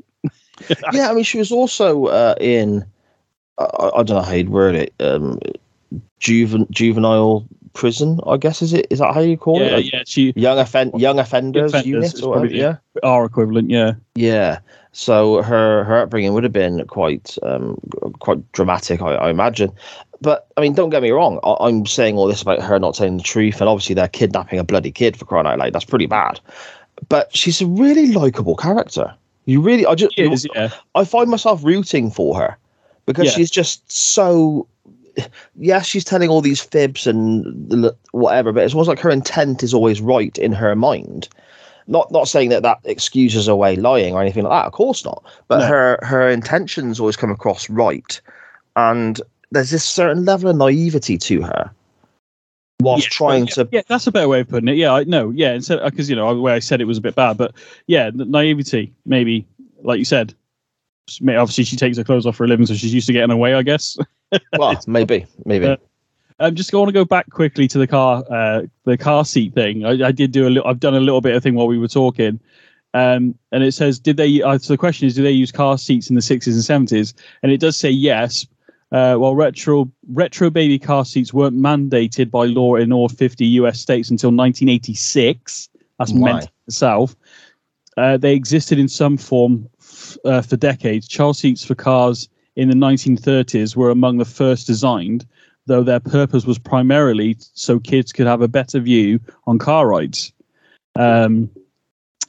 yeah, I mean, she was also uh, in. I, I don't know how you'd word it. Um, juven, juvenile prison, I guess is it? Is that how you call yeah, it? Like yeah, she young offend young offenders, offenders unit or probably yeah. our equivalent. Yeah, Yeah. So her her upbringing would have been quite um, quite dramatic, I, I imagine. But I mean, don't get me wrong. I, I'm saying all this about her not telling the truth, and obviously they're kidnapping a bloody kid for crying out loud. That's pretty bad. But she's a really likable character. You really, I just, is, yeah. I find myself rooting for her because Yeah. she's just so. Yes, she's telling all these fibs and whatever, but it's almost like her intent is always right in her mind. Not not saying that that excuses away lying or anything like that. Of course not. But No. her her intentions always come across right, and there's this certain level of naivety to her, whilst Yeah, trying yeah, to. Yeah, that's a better way of putting it. Yeah, I no, yeah, instead because you know the way I said it was a bit bad, but yeah, the naivety maybe, like you said. Obviously, she takes her clothes off for a living, so she's used to getting away, I guess. Well, maybe, maybe. Uh, Um, just going to go back quickly to the car, uh, the car seat thing. I, I did do a little. I've done a little bit of thing while we were talking, um, and it says, did they? Uh, so the question is, do they use car seats in the sixties and seventies? And it does say yes. Uh, while retro retro baby car seats weren't mandated by law in all 50 US states until 1986, that's Why? meant itself. Uh, they existed in some form f- uh, for decades. Child seats for cars in the 1930s were among the first designed, though their purpose was primarily so kids could have a better view on car rides. Um,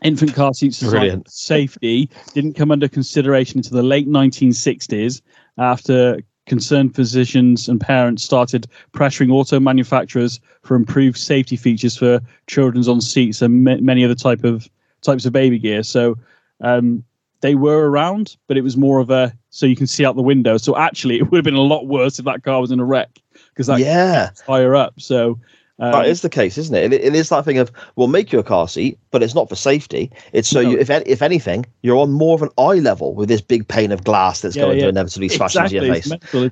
infant car seats safety didn't come under consideration until the late 1960s after concerned physicians and parents started pressuring auto manufacturers for improved safety features for children's on seats and ma- many other type of types of baby gear so um, they were around but it was more of a so you can see out the window so actually it would have been a lot worse if that car was in a wreck because that yeah, higher up so um, that is the case, isn't it? it? It is that thing of we'll make you a car seat, but it's not for safety. It's so No. you, if if anything, you're on more of an eye level with this big pane of glass that's Yeah, going yeah. to inevitably smash into your face. mental,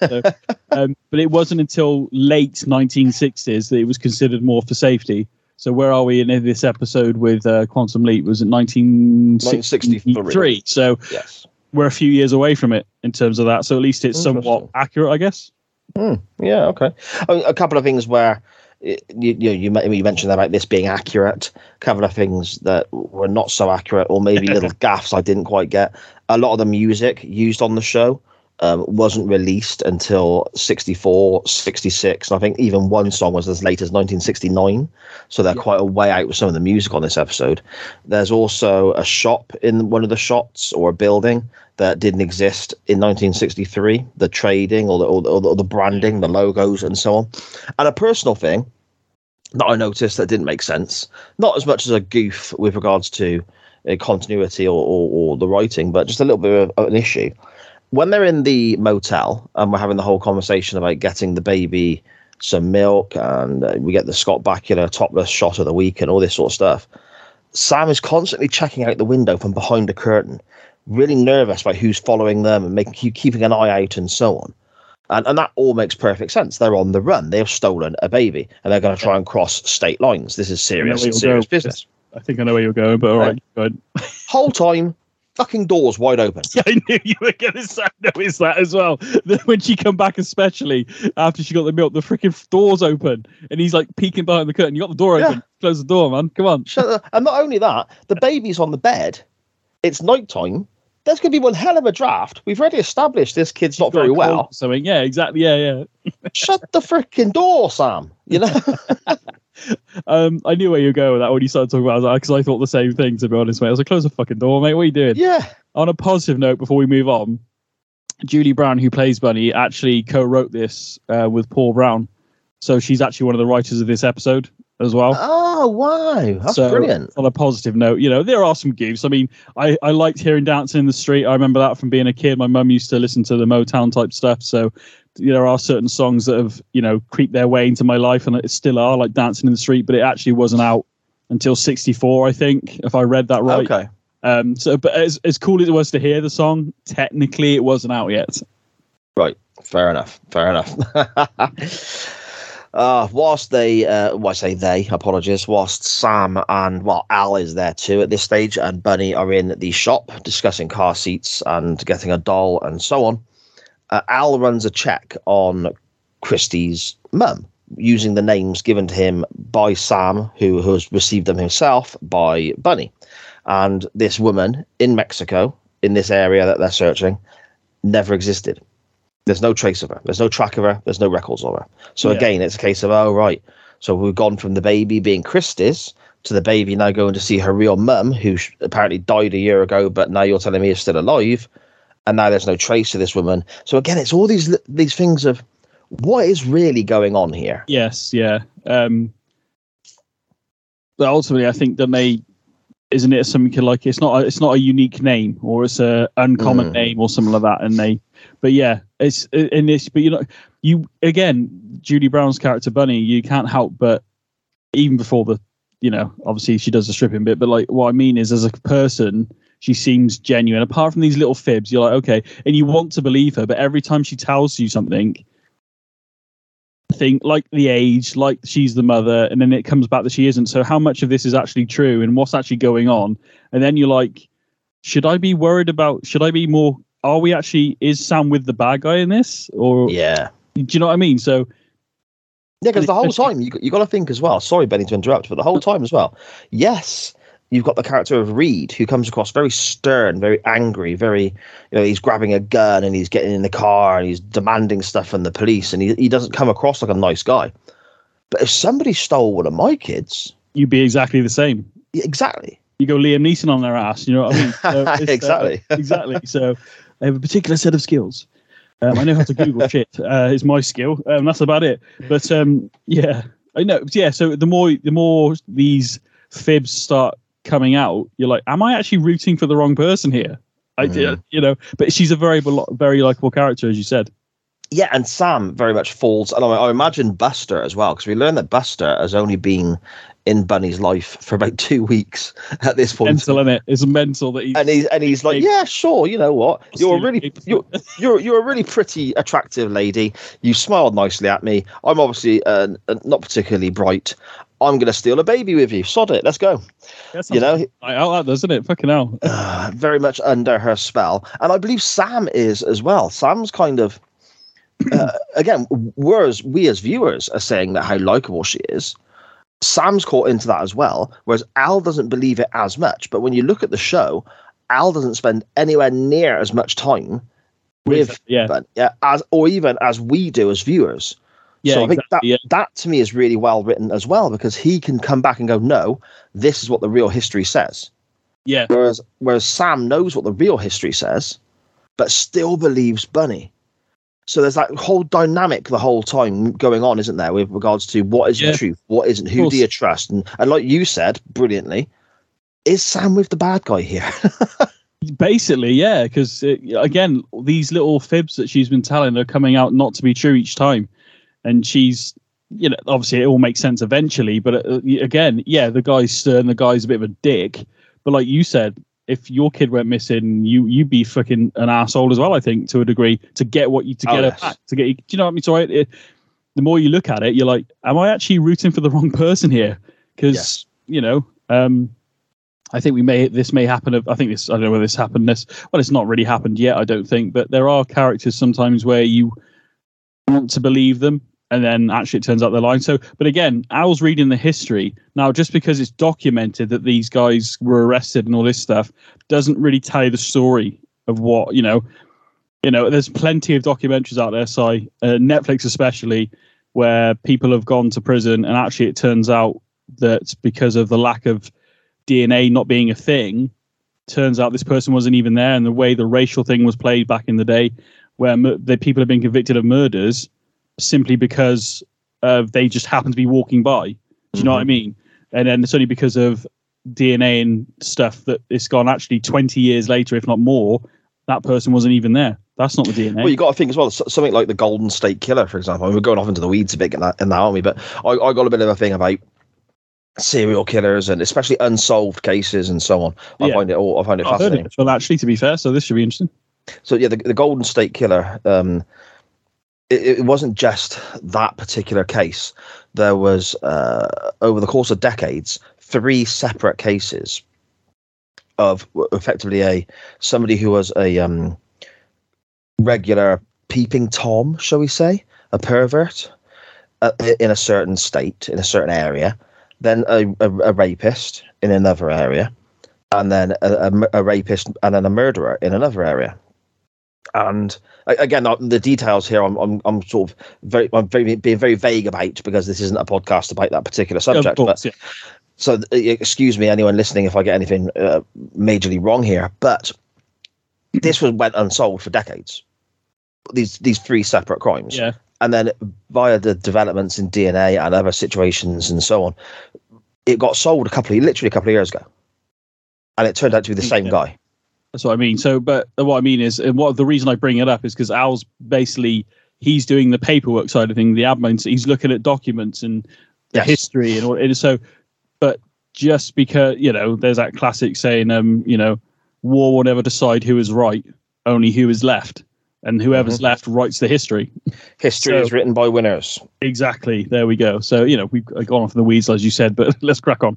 so, um, but it wasn't until late 1960s that it was considered more for safety. So where are we in this episode with uh, Quantum Leap? Was it 1963? 1963. So Yes. we're a few years away from it in terms of that. So at least it's somewhat accurate, I guess. Yeah. Okay. I mean, a couple of things where you you you mentioned about this being accurate. A couple of things that were not so accurate, or maybe little gaffs I didn't quite get. A lot of the music used on the show um, wasn't released until 64, 66. And I think even one song was as late as 1969. So they're quite a way out with some of the music on this episode. There's also a shop in one of the shots or a building that didn't exist in 1963. The trading or the, or the, or the branding, the logos, and so on. And a personal thing that I noticed that didn't make sense, not as much as a goof with regards to uh, continuity or, or, or the writing, but just a little bit of an issue. When they're in the motel and we're having the whole conversation about getting the baby some milk and uh, we get the Scott Bakula topless shot of the week and all this sort of stuff, Sam is constantly checking out the window from behind the curtain, really nervous about who's following them and making keeping an eye out and so on. And, and that all makes perfect sense. They're on the run. They've stolen a baby and they're going to try and cross state lines. This is serious, serious go. business. I think I know where you're going, but all right, go ahead. Whole time, fucking doors wide open. Yeah, I knew you were going to say notice that as well. That when she come back, especially after she got the milk, the freaking doors open, and he's like peeking behind the curtain. You got the door open. Yeah. Close the door, man. Come on. Shut. And not only that, the baby's on the bed. It's nighttime. there's going to be one hell of a draft. We've already established this kid's not very well. Something, yeah, exactly, yeah, yeah. Shut the freaking door, Sam. You know. Um, I knew where you were going with that when you started talking about that because I thought the same thing. To be honest, mate, I was like, "Close the fucking door, mate. What are you doing?" yeah. On a positive note, before we move on, Julie Brown, who plays Bunny, actually co-wrote this uh, with Paul Brown, so she's actually one of the writers of this episode as well. Oh wow, that's So, brilliant. On a positive note, you know, there are some goofs. I mean, I, I liked hearing dancing in the street. I remember that from being a kid. My mum used to listen to the Motown type stuff. So there are certain songs that have, you know, creeped their way into my life and it still are, like Dancing in the Street, but it actually wasn't out until 64, I think, if I read that right. Okay. Um, so, but as, as cool as it was to hear the song, technically it wasn't out yet. Right. Fair enough. Fair enough. uh, whilst they, uh, well, I say they, apologies, whilst Sam and, well, Al is there too at this stage, and Bunny are in the shop discussing car seats and getting a doll and so on, uh, Al runs a check on Christie's mum using the names given to him by Sam, who has received them himself by Bunny. And this woman in Mexico, in this area that they're searching, never existed. There's no trace of her. There's no track of her. There's no records of her. So Yeah. again, it's a case of oh right. So we've gone from the baby being Christie's to the baby now going to see her real mum, who sh- apparently died a year ago, but now you're telling me is still alive, and now there's no trace of this woman. So again, it's all these these things of what is really going on here. Yes, yeah. Um, but ultimately, I think that they isn't it something like it's not a, it's not a unique name or it's a uncommon Mm. name or something like that, and they. But yeah, it's in this. But you know, you again, Judy Brown's character Bunny, you can't help but even before the, you know, obviously she does the stripping bit, but like what I mean is, as a person, she seems genuine. Apart from these little fibs, you're like, okay, and you want to believe her, but every time she tells you something, think like the age, like she's the mother, and then it comes back that she isn't. So how much of this is actually true and what's actually going on? And then you're like, should I be worried about? Should I be more? Are we actually? Is Sam with the bad guy in this, or Yeah. do you know what I mean? So Yeah, because the whole time you you got to think as well. Sorry, Benny, to interrupt, but the whole time as well. Yes, you've got the character of Reed, who comes across very stern, very angry, very you know he's grabbing a gun and he's getting in the car and he's demanding stuff from the police, and he he doesn't come across like a nice guy. But if somebody stole one of my kids, you'd be exactly the same. exactly, You go Liam Neeson on their ass. You know what I mean? So it's, uh, Exactly. exactly. So I have a particular set of skills. Um, I know how to Google shit. Uh, is my skill. Um, that's about it. But um, yeah, I know. Yeah. So the more the more these fibs start coming out, you're like, am I actually rooting for the wrong person here? I did, you know. But she's a very very likable character, as you said. yeah. And Sam very much falls, and I, I imagine Buster as well, because we learn that Buster has only been in Bunny's life for about two weeks at this point. Mental, in it? It's mental that he's and he's and he's like, yeah, sure. You know what? You're a really you're you're you're a really pretty, attractive lady. You smiled nicely at me. I'm obviously uh, not particularly bright. I'm gonna steal a baby with you. Sod it. Let's go. You know, like out that, doesn't it? Fucking hell. uh, very much under her spell, and I believe Sam is as well. Sam's kind of. Uh, again, whereas we as viewers are saying that how likable she is, Sam's caught into that as well. Whereas Al doesn't believe it as much. But when you look at the show, Al doesn't spend anywhere near as much time with yeah, but yeah, as or even as we do as viewers. Yeah, so I think exactly, yeah. that that to me is really well written as well because he can come back and go, no, this is what the real history says. yeah. Whereas whereas Sam knows what the real history says, but still believes Bunny. So there's that whole dynamic the whole time going on, isn't there, with regards to what is Yeah. the truth, what isn't, who do you trust, and and like you said brilliantly, is Sam with the bad guy here? Basically, yeah, because uh, again, these little fibs that she's been telling are coming out not to be true each time, and she's, you know, obviously it all makes sense eventually. But uh, again, yeah, the guy's stern, the guy's a bit of a dick. But like you said, if your kid went missing, you you'd be fucking an asshole as well. I think to a degree to get what you to Oh, get yes. back to get. Do you know what I mean? So I, it, the more you look at it, you're like, am I actually rooting for the wrong person here? Because Yes. you know, um, I think we may this may happen. I think this I don't know whether this happened. This well, it's not really happened yet. I don't think, but there are characters sometimes where you want to believe them, and then actually it turns out they're lying. So, but again, Al's reading the history now. Just because it's documented that these guys were arrested and all this stuff doesn't really tell you the story of what you know. You know, there's plenty of documentaries out there, Si, uh, Netflix especially, where people have gone to prison, and actually it turns out that because of the lack of DNA not being a thing, turns out this person wasn't even there, and the way the racial thing was played back in the day, where the people have been convicted of murders simply because uh, they just happened to be walking by. Do you mm-hmm. know what I mm-hmm. mean? And then it's only because of DNA and stuff that it's gone actually 20 years later, if not more, that person wasn't even there. That's not the DNA. Well, you got to think as well. Something like the Golden State Killer, for example. I mean, we're going off into the weeds a bit in that, in that we? But I, I got a bit of a thing about serial killers and especially unsolved cases and so on. I yeah. find it all. I find it I've fascinating. It. Well, actually, to be fair, so this should be interesting. So yeah, the, the Golden State Killer. Um, it, it wasn't just that particular case. There was uh, over the course of decades three separate cases of effectively a somebody who was a um, regular peeping tom, shall we say, a pervert uh, in a certain state, in a certain area, then a, a, a rapist in another area, and then a, a, a, rapist and then a murderer in another area. And again, the details here, I'm, I'm, I'm sort of very, I'm very being very vague about because this isn't a podcast about that particular subject. Course, but yeah. so, excuse me, anyone listening, if I get anything uh, majorly wrong here, but this was went unsolved for decades. These these three separate crimes. Yeah and then via the developments in DNA and other situations and so on, it got sold a couple of literally a couple of years ago, and it turned out to be the same yeah. guy. That's what I mean. So, but what I mean is, and what the reason I bring it up is because Al's basically he's doing the paperwork side of things, the admin. He's looking at documents and the yes. history and all. And so, but just because you know, there's that classic saying, um, you know, war will never decide who is right, only who is left and whoever's mm-hmm. left writes the history. History so, is written by winners. Exactly. There we go. So you know we've gone off in the weeds as you said, but let's crack on.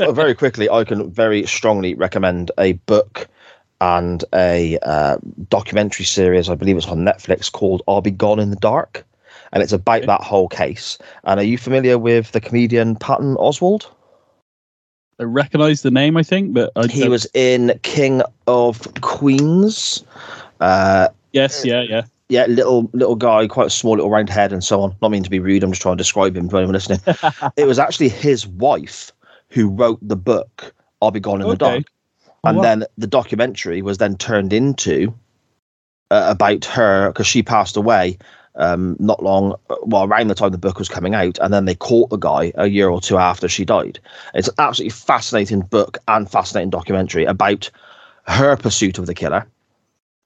uh, very quickly, I can very strongly recommend a book and a uh, documentary series. I believe it's on Netflix called "I'll Be Gone in the Dark," and it's about okay. that whole case. And are you familiar with the comedian Patton Oswalt? I recognise the name, I think, but I he was in King of Queens. Uh, Yes, yeah, yeah. Yeah, little little guy, quite a small little round head and so on. Not mean to be rude, I'm just trying to describe him for anyone listening. it was actually his wife who wrote the book I'll Be Gone in okay. the Dark. And then the documentary was then turned into uh, about her because she passed away um, not long, well, around the time the book was coming out, and then they caught the guy a year or two after she died. It's an absolutely fascinating book and fascinating documentary about her pursuit of the killer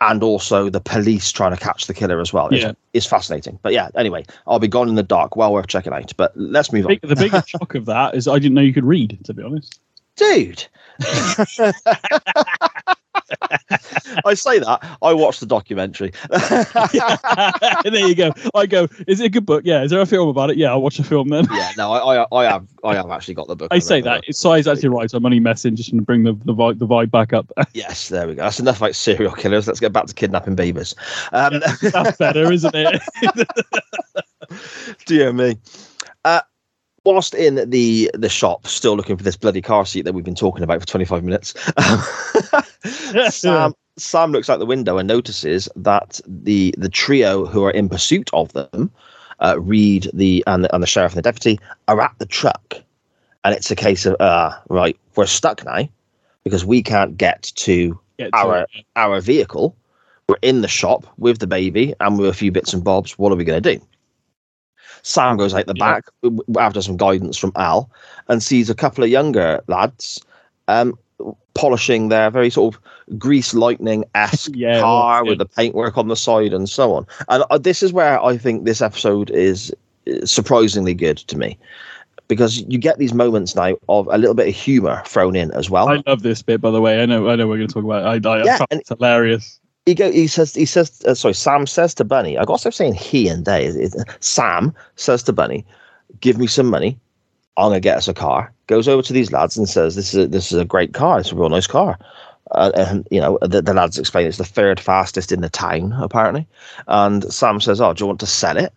and also the police trying to catch the killer as well. It's, yeah. it's fascinating. But yeah, anyway, I'll be gone in the dark. Well worth checking out. But let's move on. The biggest shock of that is I didn't know you could read, to be honest. Dude. I say that. I watched the documentary. there you go. I go. Is it a good book? Yeah. Is there a film about it? Yeah. I'll watch a film then. yeah. No. I, I, I have. I have actually got the book. I, say that. It's size actually right. So I'm only messing just to bring the the vibe, the vibe back up. yes. There we go. That's enough about serial killers. Let's get back to kidnapping beavers. Um, yeah, that's better, isn't it? Dear me. Uh, whilst in the the shop, still looking for this bloody car seat that we've been talking about for 25 minutes, Sam Sam looks out the window and notices that the the trio who are in pursuit of them, uh, Reed, the and, the and the sheriff and the deputy, are at the truck, and it's a case of uh, right, we're stuck now because we can't get to, get to our it. our vehicle. We're in the shop with the baby and with a few bits and bobs. What are we going to do? Sam goes out the yeah. back after some guidance from Al and sees a couple of younger lads um, polishing their very sort of grease lightning esque yeah, car with the paintwork on the side and so on. And uh, this is where I think this episode is surprisingly good to me because you get these moments now of a little bit of humor thrown in as well. I love this bit, by the way. I know, I know, we're going to talk about. It. I, I, yeah, it's hilarious he go. He says. He says. Uh, sorry, Sam says to Bunny. I got to saying he and they. Sam says to Bunny, "Give me some money. I'm gonna get us a car." Goes over to these lads and says, "This is a, this is a great car. It's a real nice car." Uh, and you know the, the lads explain it's the third fastest in the town apparently. And Sam says, "Oh, do you want to sell it?"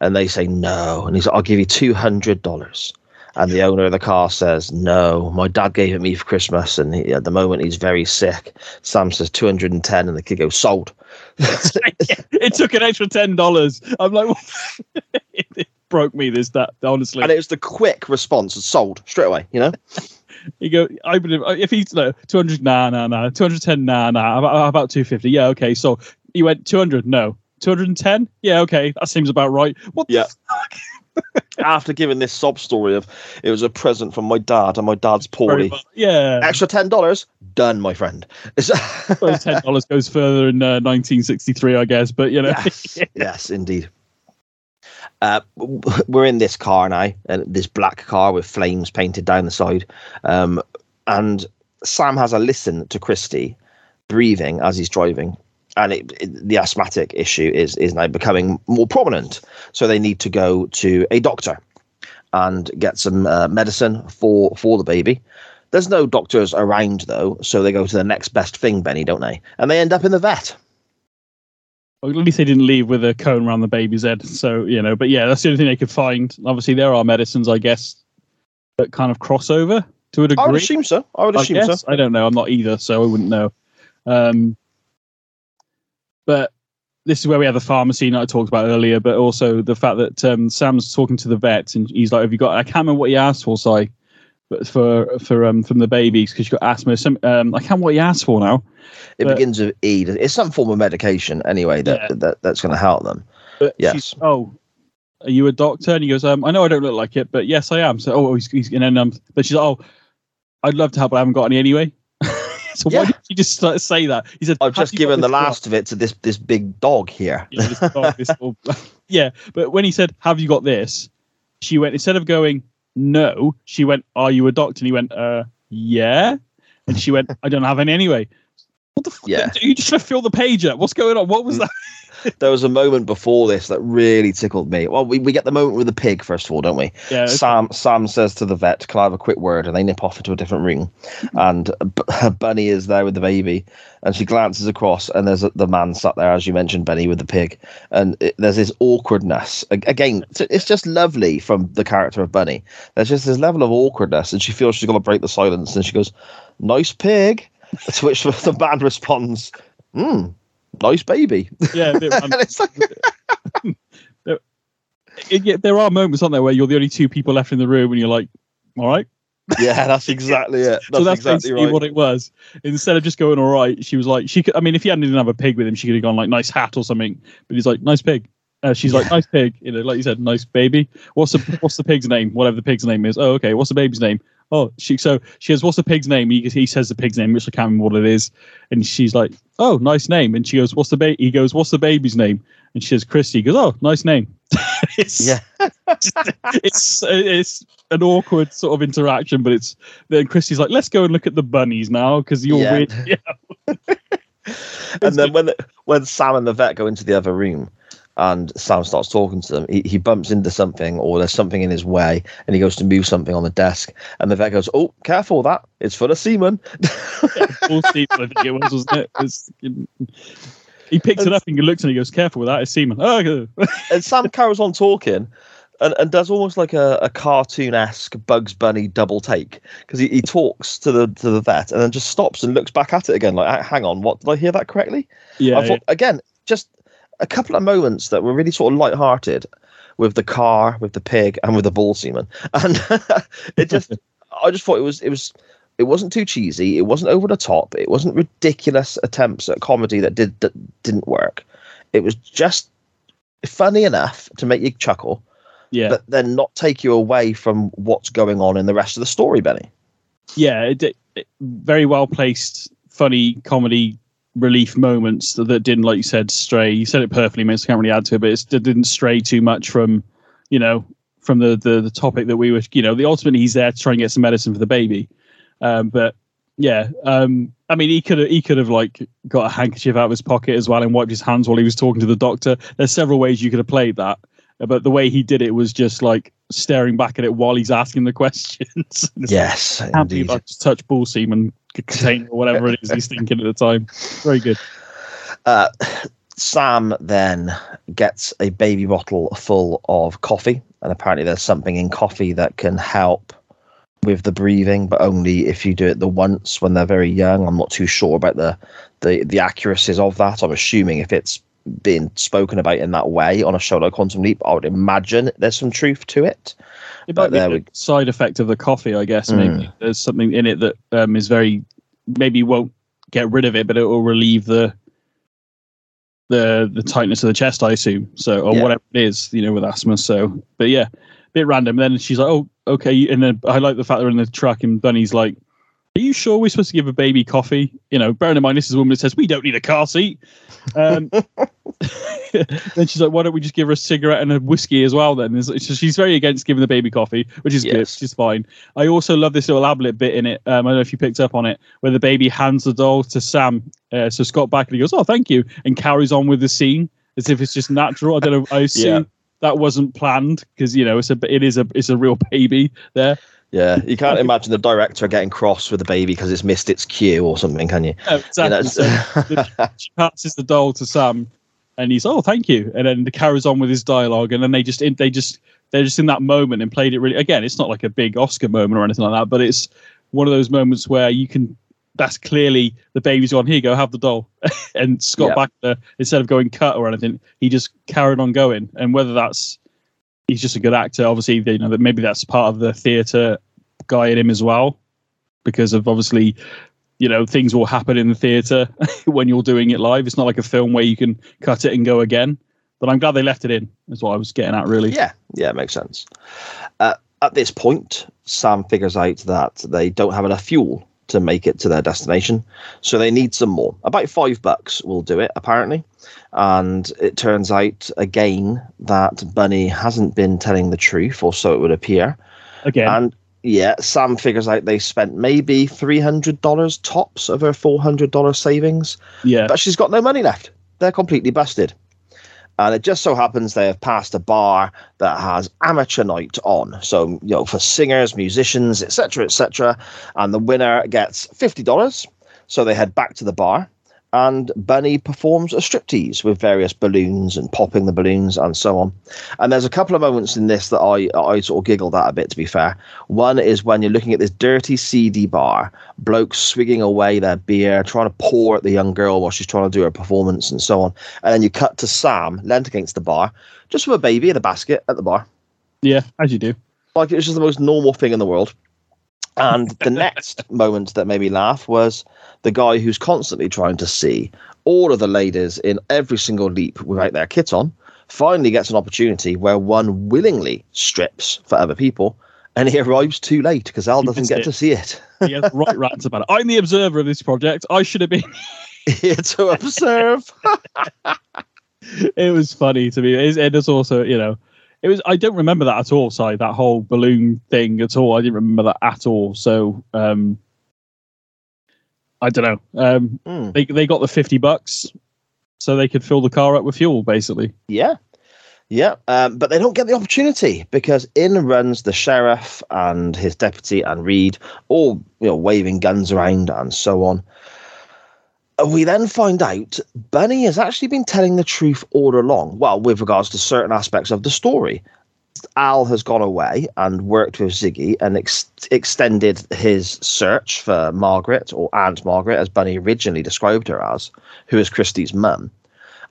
And they say no. And he's like, "I'll give you two hundred dollars." And the owner of the car says, "No, my dad gave it me for Christmas, and he, at the moment he's very sick." Sam says 210, and the kid goes, "Sold." it took an extra ten dollars. I'm like, it, it broke me. This that honestly. And it was the quick response, sold straight away. You know. You go, I believe if he's no 200, nah, nah, nah, 210, nah, nah, about, about 250, yeah, okay. So you went 200, no, 210, yeah, okay, that seems about right. What Yeah. the fuck? After giving this sob story of it was a present from my dad, and my dad's poorly. Yeah, Extra ten dollars, done, my friend. suppose ten dollars goes further in uh, 1963, I guess. But you know, yes, yes, indeed. Uh, we're in this car now, and this black car with flames painted down the side. Um, and Sam has a listen to Christy breathing as he's driving, and it, it- the asthmatic issue is is now becoming more prominent. So they need to go to a doctor and get some uh, medicine for for the baby. There's no doctors around though, so they go to the next best thing, Benny, don't they? And they end up in the vet. Well, at least they didn't leave with a cone around the baby's head. So you know, but yeah, that's the only thing they could find. Obviously, there are medicines, I guess, that kind of cross over to a degree. I would assume so. I would I assume guess. so. I don't know. I'm not either, so I wouldn't know. Um, but this is where we have the pharmacy that I talked about earlier, but also the fact that um, Sam's talking to the vet and he's like, "Have you got?" I can't remember what he asked for, Si, but for for um from the babies because she got asthma. Some um, I can't remember what he asked for now. It But- begins with E. It's some form of medication anyway that, Yeah. that that's going to help them. But Yes. oh, are you a doctor? And he goes, um, I know I don't look like it, but yes, I am. So, oh, he's, he's and then um, but she's like, oh, I'd love to help, but I haven't got any anyway. So Yeah. why did you just say that? He said, I've just given the this job?" last of it to this this big dog here. Yeah, this dog, this yeah, but when he said, "Have you got this?" She went instead of going, "No," she went, "Are you a doctor?" And he went, "Uh, yeah." And she went, "I don't have any anyway." What the? F- Yeah. You just fill the page up. What's going on? What was that? There was a moment before this that really tickled me. Well, we, we get the moment with the pig first of all, don't we? Yeah. Sam Sam says to the vet, "Can I have a quick word?" And they nip off into a different room, and B- Bunny is there with the baby, and she glances across, and there's a, the man sat there, as you mentioned, Benny, with the pig, and it, there's this awkwardness. Again, it's just lovely from the character of Bunny. There's just this level of awkwardness, and she feels she's going to break the silence, and she goes, "Nice pig," to which the man responds, "Hmm, nice baby," Yeah. a bit and it's like, It- yeah, there are moments, aren't there, where you're the only two people left in the room, and you're like, "All right." yeah, that's exactly it. That's, so that's exactly right. what it was. Instead of just going all right, she was like, she could. I mean, if he hadn't didn't have a pig with him, she could have gone like nice hat or something. But he's like nice pig. Uh, she's like nice pig. You know, like you said, nice baby. What's the what's the pig's name? Whatever the pig's name is. Oh, okay. What's the baby's name? Oh, she. So she goes, what's the pig's name? He he says the pig's name, which I can't remember what it is. And she's like, oh, nice name. And she goes, what's the baby? He goes, what's the baby's name? And she says, Christy. He goes, oh, nice name. it's, Yeah. it's it's an awkward sort of interaction, but it's then Christy's like, let's go and look at the bunnies now because you're Yeah. weird. Yeah, and then when when Sam and the vet go into the other room, and Sam starts talking to them, he, he bumps into something or there's something in his way, and he goes to move something on the desk, and the vet goes, "Oh, careful with that! It's full of semen." full steep, I think it was, wasn't it? It's- he picks it up and he looks and he goes, "Careful with that, it's semen." Oh, and Sam carries on talking. And, and does almost like a, a cartoon esque Bugs Bunny double take because he, he talks to the to the vet and then just stops and looks back at it again like hang on what did I hear that correctly yeah, thought again, just a couple of moments that were really sort of light-hearted with the car, with the pig, and with the ball seaman, and it just, I just thought it was, it was, it wasn't too cheesy, it wasn't over the top, it wasn't ridiculous attempts at comedy that did that didn't work. It was just funny enough to make you chuckle, yeah, but then not take you away from what's going on in the rest of the story, Benny. yeah. It, it, it- very well placed, funny comedy relief moments that, that didn't, like you said, stray. You said it perfectly, mate. So I can't really add to it, but it didn't stray too much from, you know, from the, the the topic that we were, you know, the ultimately he's there to try and get some medicine for the baby. Um, but yeah, um, I mean, he could have he could have like got a handkerchief out of his pocket as well and wiped his hands while he was talking to the doctor. There's several ways you could have played that, but the way he did it was just like staring back at it while he's asking the questions. Yes, like, indeed. I just touch ball semen container or whatever it is he's thinking at the time. Very good. Uh, Sam then gets a baby bottle full of coffee, and apparently there's something in coffee that can help with the breathing, but only if you do it the once when they're very young. I'm not too sure about the the the accuracies of that. I'm assuming if it's being spoken about in that way on a show like Quantum Leap, I would imagine there's some truth to it. It But might be we- side effect of the coffee, I guess. Maybe Mm. there's something in it that um, is very maybe won't get rid of it, but it will relieve the the the tightness of the chest, I assume. So or Yeah. whatever it is, you know, with asthma. So, but yeah, A bit random. Then she's like, "Oh, okay." And then I like the fact they're in the truck, and Bunny's like, "Are you sure we're supposed to give a baby coffee?" You know, bearing in mind this is a woman that says we don't need a car seat. Um, then she's like, "Why don't we just give her a cigarette and a whiskey as well?" Then so she's very against giving the baby coffee, which is good, Yes. which is fine. I also love this little ablet bit in it. Um, I don't know if you picked up on it, where the baby hands the doll to Sam. Uh, so Scott Bakula goes, "Oh, thank you," and carries on with the scene as if it's just natural. I don't know. I assume Yeah. that wasn't planned because you know it's a it is a it's a real baby there. Yeah, you can't imagine the director getting cross with the baby because it's missed its cue or something, can you? Yeah, You know, exactly. So she passes the doll to Sam, and he's oh thank you, and then carries on with his dialogue, and then they just they just they're just in that moment and played it really. Again, it's not like a big Oscar moment or anything like that, but it's one of those moments where you can. That's clearly the baby's gone. Here go, have the doll. and Scott Yeah. Bakula, instead of going cut or anything, he just carried on going. And whether that's he's just a good actor, obviously, you know that maybe that's part of the theatre guy in him as well, because of obviously you know things will happen in the theater when you're doing it live it's not like a film where you can cut it and go again but i'm glad they left it in is what i was getting at really Yeah, yeah, it makes sense. Uh, at this point, Sam figures out that they don't have enough fuel to make it to their destination, so they need some more. About five bucks will do it, apparently. And it turns out again that Bunny hasn't been telling the truth, or so it would appear. again And yeah, Sam figures out they spent maybe three hundred dollars tops of her four hundred dollar savings, yeah but she's got no money left. They're completely busted. And it just so happens they have passed a bar that has amateur night on. So, you know, for singers, musicians, etc., etc. And the winner gets $50. So they head back to the bar and Bunny performs a striptease with various balloons and popping the balloons and so on. And there's a couple of moments in this that I I sort of giggled at a bit, to be fair. One is when you're looking at this dirty, seedy bar, blokes swigging away their beer, trying to pour at the young girl while she's trying to do her performance and so on. And then you cut to Sam, leant against the bar, just with a baby in a basket at the bar. yeah as you do Like it was just the most normal thing in the world. And the next moment that made me laugh was the guy who's constantly trying to see all of the ladies in every single leap without their kit on finally gets an opportunity where one willingly strips for other people and he arrives too late because Al He doesn't get it. to see it. he has right rants about it i'm the observer of this project i should have been Here to observe. it was funny to me it's also you know it was i don't remember that at all sorry that whole balloon thing at all i didn't remember that at all so um i don't know um Hmm. they, they got the 50 bucks so they could fill the car up with fuel basically Yeah. Yeah, um, but they don't get the opportunity because in runs the sheriff and his deputy and Reed, all you know, waving guns around and so on. We then find out Bunny has actually been telling the truth all along. Well, with regards to certain aspects of the story, Al has gone away and worked with Ziggy and ex- extended his search for Margaret or Aunt Margaret, as Bunny originally described her as, who is Christie's mum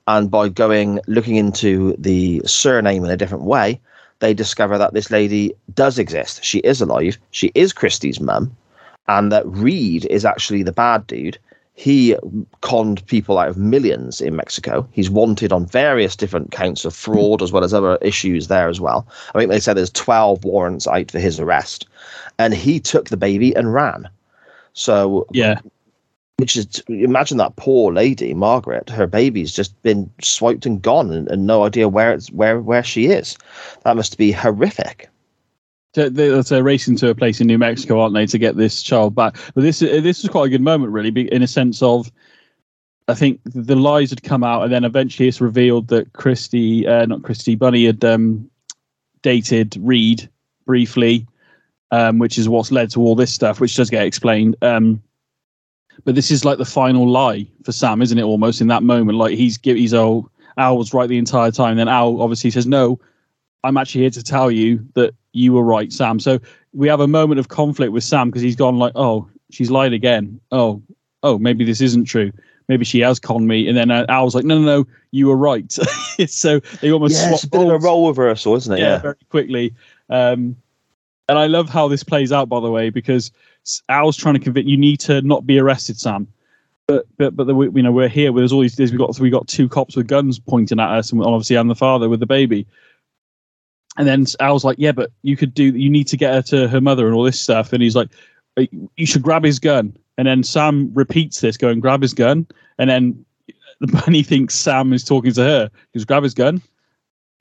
and by going looking into the surname in a different way, they discover that this lady does exist. She is alive. She is Christie's mum, and that Reed is actually the bad dude. He conned people out of millions in Mexico. He's wanted on various different counts of fraud as well as other issues there as well. I think they said there's 12 warrants out for his arrest, and he took the baby and ran. So yeah which is imagine that poor lady margaret her baby's just been swiped and gone and, and no idea where it's where where she is that must be horrific They- They're racing to a place in New Mexico, aren't they, to get this child back? But this this was quite a good moment, really, in a sense of, I think the lies had come out, and then eventually it's revealed that Christy, uh, not Christy, Bunny had um, dated Reed briefly, um, which is what's led to all this stuff, which does get explained. Um, but this is like the final lie for Sam, isn't it? Almost in that moment, like he's he's oh Al was right the entire time. Then Al obviously says no, I'm actually here to tell you that you were right, Sam. So we have a moment of conflict with Sam because he's gone like, oh, she's lied again. Oh, oh, maybe this isn't true. Maybe she has conned me. And then uh, Al's like, no, no, no, you were right. so they almost yeah, it's a bit of a role reversal, isn't it? Yeah, yeah. very quickly. Um, and I love how this plays out, by the way, because Al's trying to convince you need to not be arrested, Sam. But but but the, you know we're here. There's all these. Days. We got we got two cops with guns pointing at us, and obviously I'm the father with the baby. And then Al's like, yeah, but you could do. You need to get her to her mother and all this stuff. And he's like, uh, you should grab his gun. And then Sam repeats this, going, grab his gun. And then the bunny thinks Sam is talking to her. He goes, grab his gun.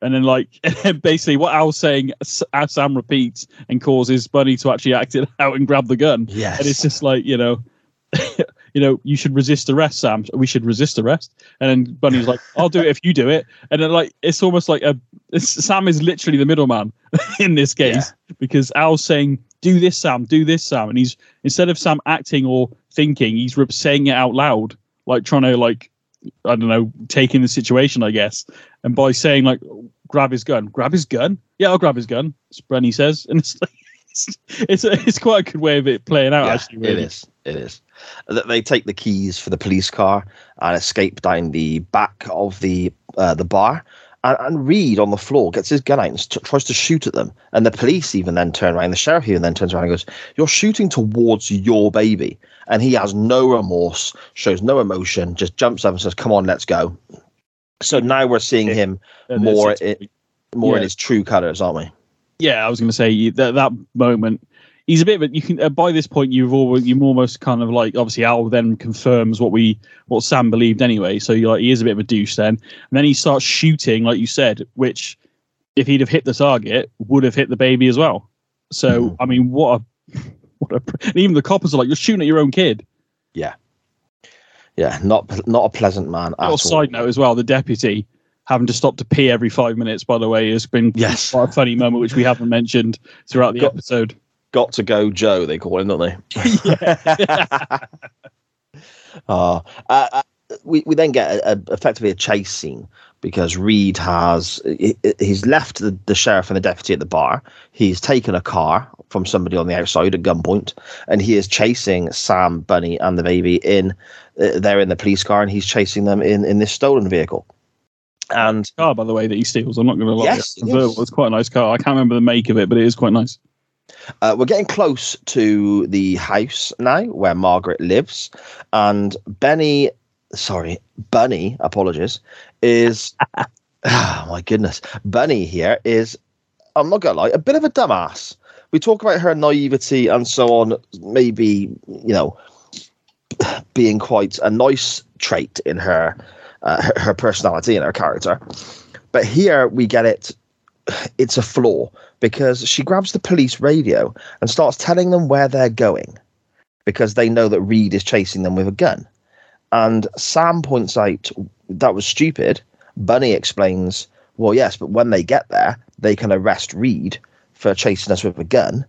And then, like, basically, what Al's saying, as Sam repeats and causes Bunny to actually act it out and grab the gun. Yes. And it's just like, you know, you know, you should resist arrest, Sam. We should resist arrest. And then Bunny's like, I'll do it if you do it. And then, like, it's almost like a Sam is literally the middleman in this case yeah. because Al's saying, do this, Sam, do this, Sam. And he's, instead of Sam acting or thinking, he's saying it out loud, like trying to, like, I don't know, taking the situation, I guess. And by saying, like, grab his gun, grab his gun. Yeah, I'll grab his gun. Bunny says. And it's like, it's, it's, a, it's quite a good way of it playing out, yeah, actually. Really. It is. It is that they take the keys for the police car and escape down the back of the uh, the bar. And, and Reed on the floor gets his gun out and t- tries to shoot at them. And the police even then turn around. The sheriff even then turns around and goes, "You're shooting towards your baby." And he has no remorse, shows no emotion, just jumps up and says, "Come on, let's go." So now we're seeing him more in, more yeah. in his true colors, aren't we? Yeah, I was going to say that that moment he's a bit of a, you can uh, by this point you've always you're almost kind of like obviously Al then confirms what we what Sam believed anyway. So you're like he is a bit of a douche then, and then he starts shooting like you said, which if he'd have hit the target would have hit the baby as well. So mm. I mean, what a what a And even the coppers are like you're shooting at your own kid. Yeah, yeah, not not a pleasant man. At all. Side note as well, the deputy having to stop to pee every five minutes. By the way, has been yes. quite a funny moment which we haven't mentioned throughout the Got, episode got to go Joe, they call him, don't they? yeah. uh, uh, we, we then get a, a, effectively a chase scene because Reed has he's left the, the sheriff and the deputy at the bar. He's taken a car from somebody on the outside at gunpoint, and he is chasing Sam, Bunny, and the baby in. Uh, they're in the police car, and he's chasing them in in this stolen vehicle. And car, by the way, that he steals. I'm not going to lie. Yes, yes. It's quite a nice car. I can't remember the make of it, but it is quite nice. Uh, we're getting close to the house now where Margaret lives, and Benny, sorry, Bunny, apologies, is oh my goodness, Bunny here is, I'm not gonna lie, a bit of a dumbass. We talk about her naivety and so on, maybe you know, being quite a nice trait in her, uh, her, her personality and her character, but here we get it. It's a flaw because she grabs the police radio and starts telling them where they're going because they know that Reed is chasing them with a gun. And Sam points out that was stupid. Bunny explains, well, yes, but when they get there, they can arrest Reed for chasing us with a gun.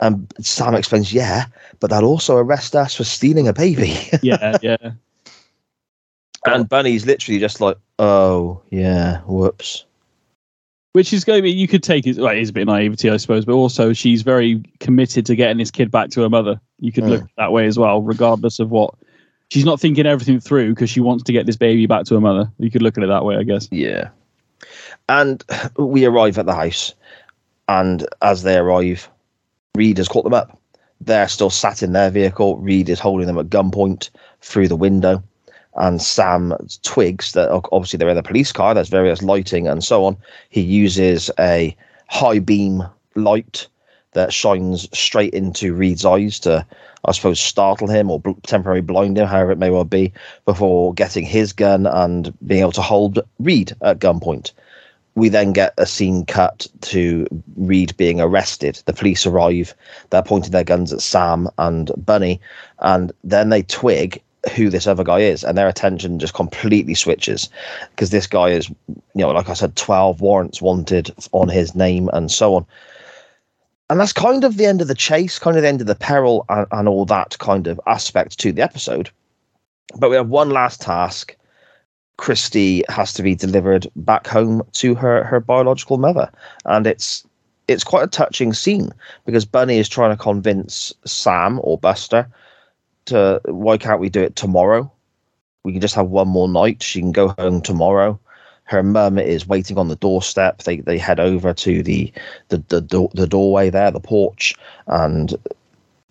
And Sam explains, yeah, but they'll also arrest us for stealing a baby. yeah, yeah. And Bunny's literally just like, oh, yeah, whoops which is going to be you could take it like it's a bit naivety i suppose but also she's very committed to getting this kid back to her mother. You could mm. look that way as well regardless of what she's not thinking everything through because she wants to get this baby back to her mother. You could look at it that way i guess. Yeah. And we arrive at the house and as they arrive reed has caught them up. They're still sat in their vehicle. Reed is holding them at gunpoint through the window and Sam twigs that obviously they're in a police car. There's various lighting and so on. He uses a high beam light that shines straight into Reed's eyes to, I suppose, startle him or bl- temporarily blind him, however it may well be, before getting his gun and being able to hold Reed at gunpoint. We then get a scene cut to Reed being arrested. The police arrive. They're pointing their guns at Sam and Bunny, and then they twig who this other guy is, and their attention just completely switches because this guy is, you know, like I said, twelve warrants wanted on his name and so on. and that's kind of the end of the chase, kind of the end of the peril, and, and all that kind of aspect to the episode. But we have one last task. Christy has to be delivered back home to her her biological mother, and it's it's quite a touching scene because Bunny is trying to convince Sam or Buster to why can't we do it tomorrow? We can just have one more night. She can go home tomorrow. Her mum is waiting on the doorstep. They they head over to the the the, do- the doorway there, the porch, and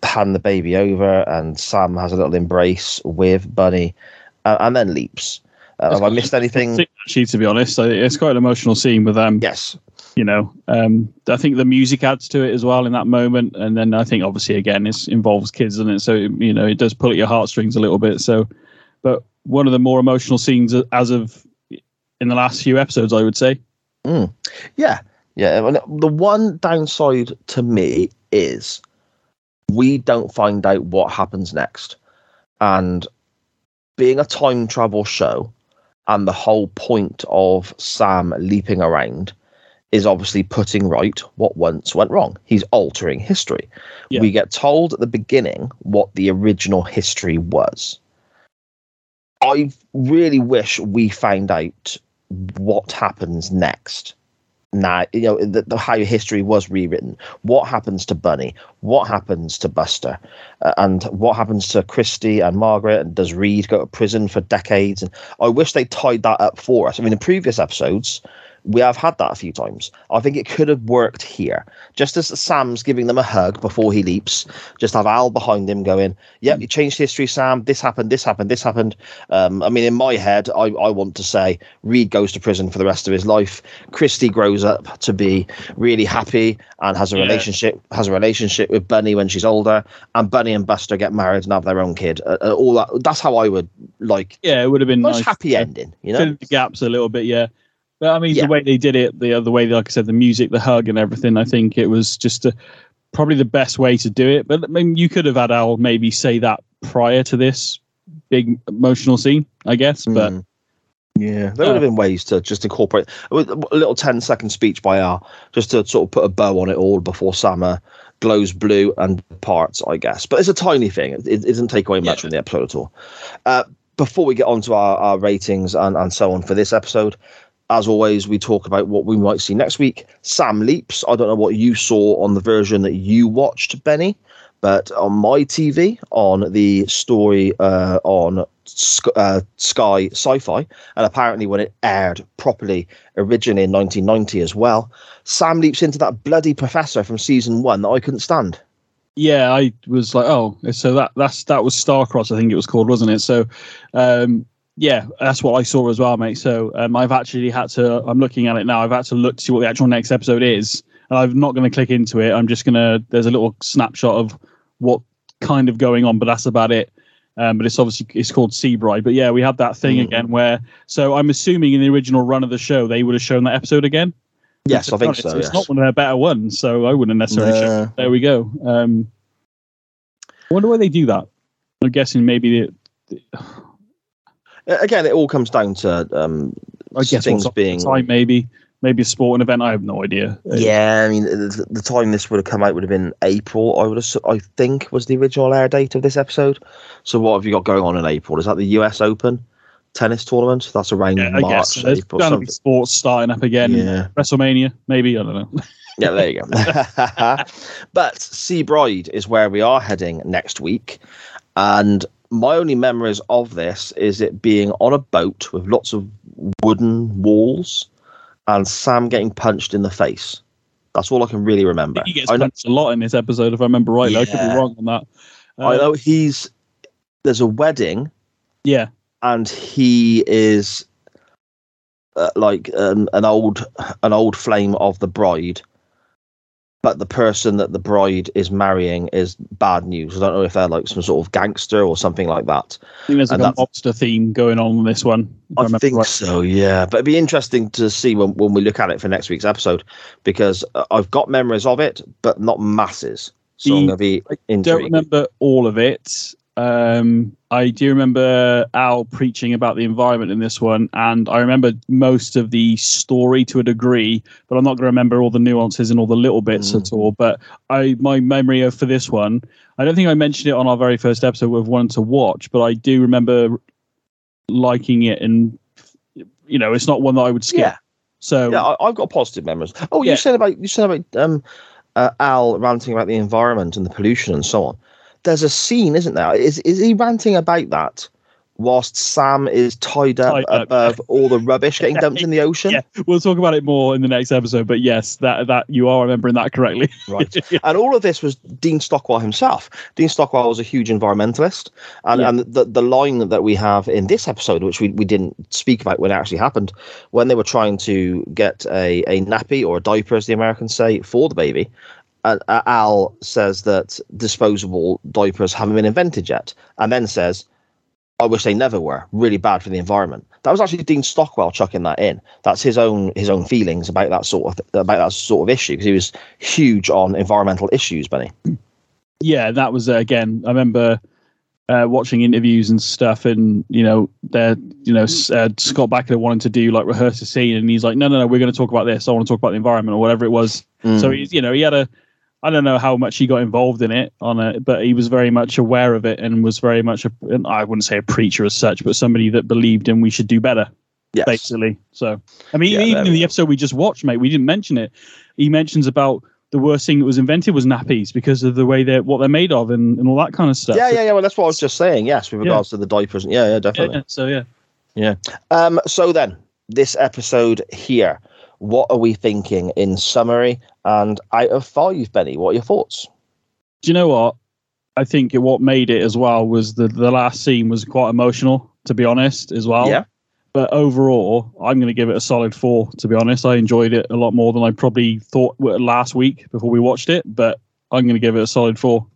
hand the baby over. And Sam has a little embrace with Bunny, uh, and then leaps. Uh, have I missed anything? Actually, to be honest, it's quite an emotional scene with them. Yes. You know, um, I think the music adds to it as well in that moment, and then I think obviously again it involves kids, and it so you know it does pull at your heartstrings a little bit. So, but one of the more emotional scenes as of in the last few episodes, I would say. Yeah, yeah. and The one downside to me is we don't find out what happens next, and being a time travel show, and the whole point of Sam leaping around is obviously putting right what once went wrong. He's altering history. Yeah. We get told at the beginning what the original history was. I really wish we found out what happens next. Now, you know, the, the, how history was rewritten. What happens to Bunny? What happens to Buster? Uh, and what happens to Christy and Margaret? And does Reed go to prison for decades? And I wish they tied that up for us. I mean, in previous episodes, we have had that a few times. I think it could have worked here. Just as Sam's giving them a hug before he leaps, just have Al behind him going, Yep, you changed history, Sam. This happened, this happened, this happened. Um, I mean, in my head, I, I want to say Reed goes to prison for the rest of his life. Christy grows up to be really happy and has a Yeah. relationship has a relationship with Bunny when she's older, and Bunny and Buster get married and have their own kid. Uh, uh, all that that's how I would like Yeah, it would have been nice nice happy ending, you know? fill the gaps a little bit. Yeah, but I mean Yeah. the way they did it, the other way, like I said, the music, the hug, and everything. I think it was just a, probably the best way to do it. But I mean, you could have had Al maybe say that prior to this big emotional scene, I guess. But Mm. yeah, there would have been ways to just incorporate with a little 10 second speech by Al, just to sort of put a bow on it all before Sam glows blue and parts, I guess. But it's a tiny thing. It, it doesn't take away much Yeah. from the episode at all. Uh, before we get on to our, our ratings and, and so on for this episode, as always, we talk about what we might see next week. Sam Leaps. I don't know what you saw on the version that you watched, Benny, but on my TV, on the story uh, on uh, Sky Sci Fi, and apparently when it aired properly originally in 1990 as well, Sam leaps into that bloody professor from season one that I couldn't stand. yeah, I was like, oh, so that that's that was Starcross, I think it was called, wasn't it? So, um, yeah, that's what I saw as well, mate. So um, I've actually had to. I'm looking at it now. I've had to look to see what the actual next episode is, and I'm not going to click into it. I'm just gonna. There's a little snapshot of what kind of going on, but that's about it. Um, but it's obviously it's called Seabride. But yeah, we had that thing Mm. again where. So I'm assuming in the original run of the show they would have shown that episode again. Yes, I think so. it's yes. not one of their better ones, so I wouldn't necessarily. No. there we go. Um, I wonder why they do that. I'm guessing maybe the, Again, it all comes down to um, I guess things being. time maybe maybe a sporting event. I have no idea. Uh, Yeah, I mean, the, the time this would have come out would have been April. I would have, I think, was the original air date of this episode. So, what have you got going on in April? Is that the U.S. Open tennis tournament? That's around yeah, I March, guess there's April. going to be sports starting up again. Yeah, WrestleMania, maybe I don't know. yeah, there you go. but Sea Bride is where we are heading next week, and my only memories of this is it being on a boat with lots of wooden walls, and Sam getting punched in the face. That's all I can really remember. he gets I know, punched a lot in this episode, if I remember rightly. I could be wrong on that. Uh, I know he's there's a wedding Yeah, and he is uh, like um, an old an old flame of the bride but the person that the bride is marrying is bad news i don't know if they're like some sort of gangster or something like that I think there's like And a monster theme going on in this one. if i, think right. so yeah but it'd be interesting to see when, when we look at it for next week's episode because uh, i've got memories of it but not masses so i'm The- going to be I don't remember all of it. Um, I do remember Al preaching about the environment in this one, and I remember most of the story to a degree, but I'm not going to remember all the nuances and all the little bits Mm. at all. But I, my memory of for this one, I don't think I mentioned it on our very first episode of one to watch, but I do remember liking it, and you know, it's not one that I would skip. Yeah. So Yeah, I, I've got positive memories. Oh, Yeah. you said about you said about um, uh, Al ranting about the environment and the pollution and so on. There's a scene, isn't there? Is is he ranting about that whilst Sam is tied up Tied up, above all the rubbish getting dumped in the ocean? yeah, we'll talk about it more in the next episode. But yes, that that you are remembering that correctly. Right. And all of this was Dean Stockwell himself. Dean Stockwell was a huge environmentalist. And, Yeah. and the, the line that we have in this episode, which we, we didn't speak about when it actually happened, when they were trying to get a, a nappy or a diaper, as the Americans say, for the baby, uh, Al says that disposable diapers haven't been invented yet. And then says, I wish they never were. Really bad for the environment. That was actually Dean Stockwell chucking that in. That's his own his own feelings about that sort of about that sort of issue because he was huge on environmental issues, Benny. yeah, that was uh, again. I remember uh, watching interviews and stuff, and you know, there, you know, uh, Scott Bakula wanted to do like rehearse a scene, and he's like, no, no, no, we're going to talk about this. I want to talk about the environment or whatever it was. Mm. So he's, you know, he had a. I don't know how much he got involved in it on it, but he was very much aware of it and was very much a. and I wouldn't say a preacher as such, but somebody that believed in we should do better yes. basically. So, I mean, Yeah, even in the episode we just watched, mate, we didn't mention it. He mentions about the worst thing that was invented was nappies because of the way they're what they're made of and, and all that kind of stuff. Yeah, yeah, yeah. Well, that's what I was just saying. Yes, with Yeah. regards to the diapers. Yeah, yeah, Yeah, definitely. yeah, So yeah. yeah, Um, so then, this episode here, what are we thinking in summary and out of five, Benny? What are your thoughts? do you know what? I think what made it as well was the the last scene was quite emotional, to be honest, as well. Yeah. But overall, I'm going to give it a solid four. To be honest, I enjoyed it a lot more than I probably thought last week before we watched it. But I'm going to give it a solid four.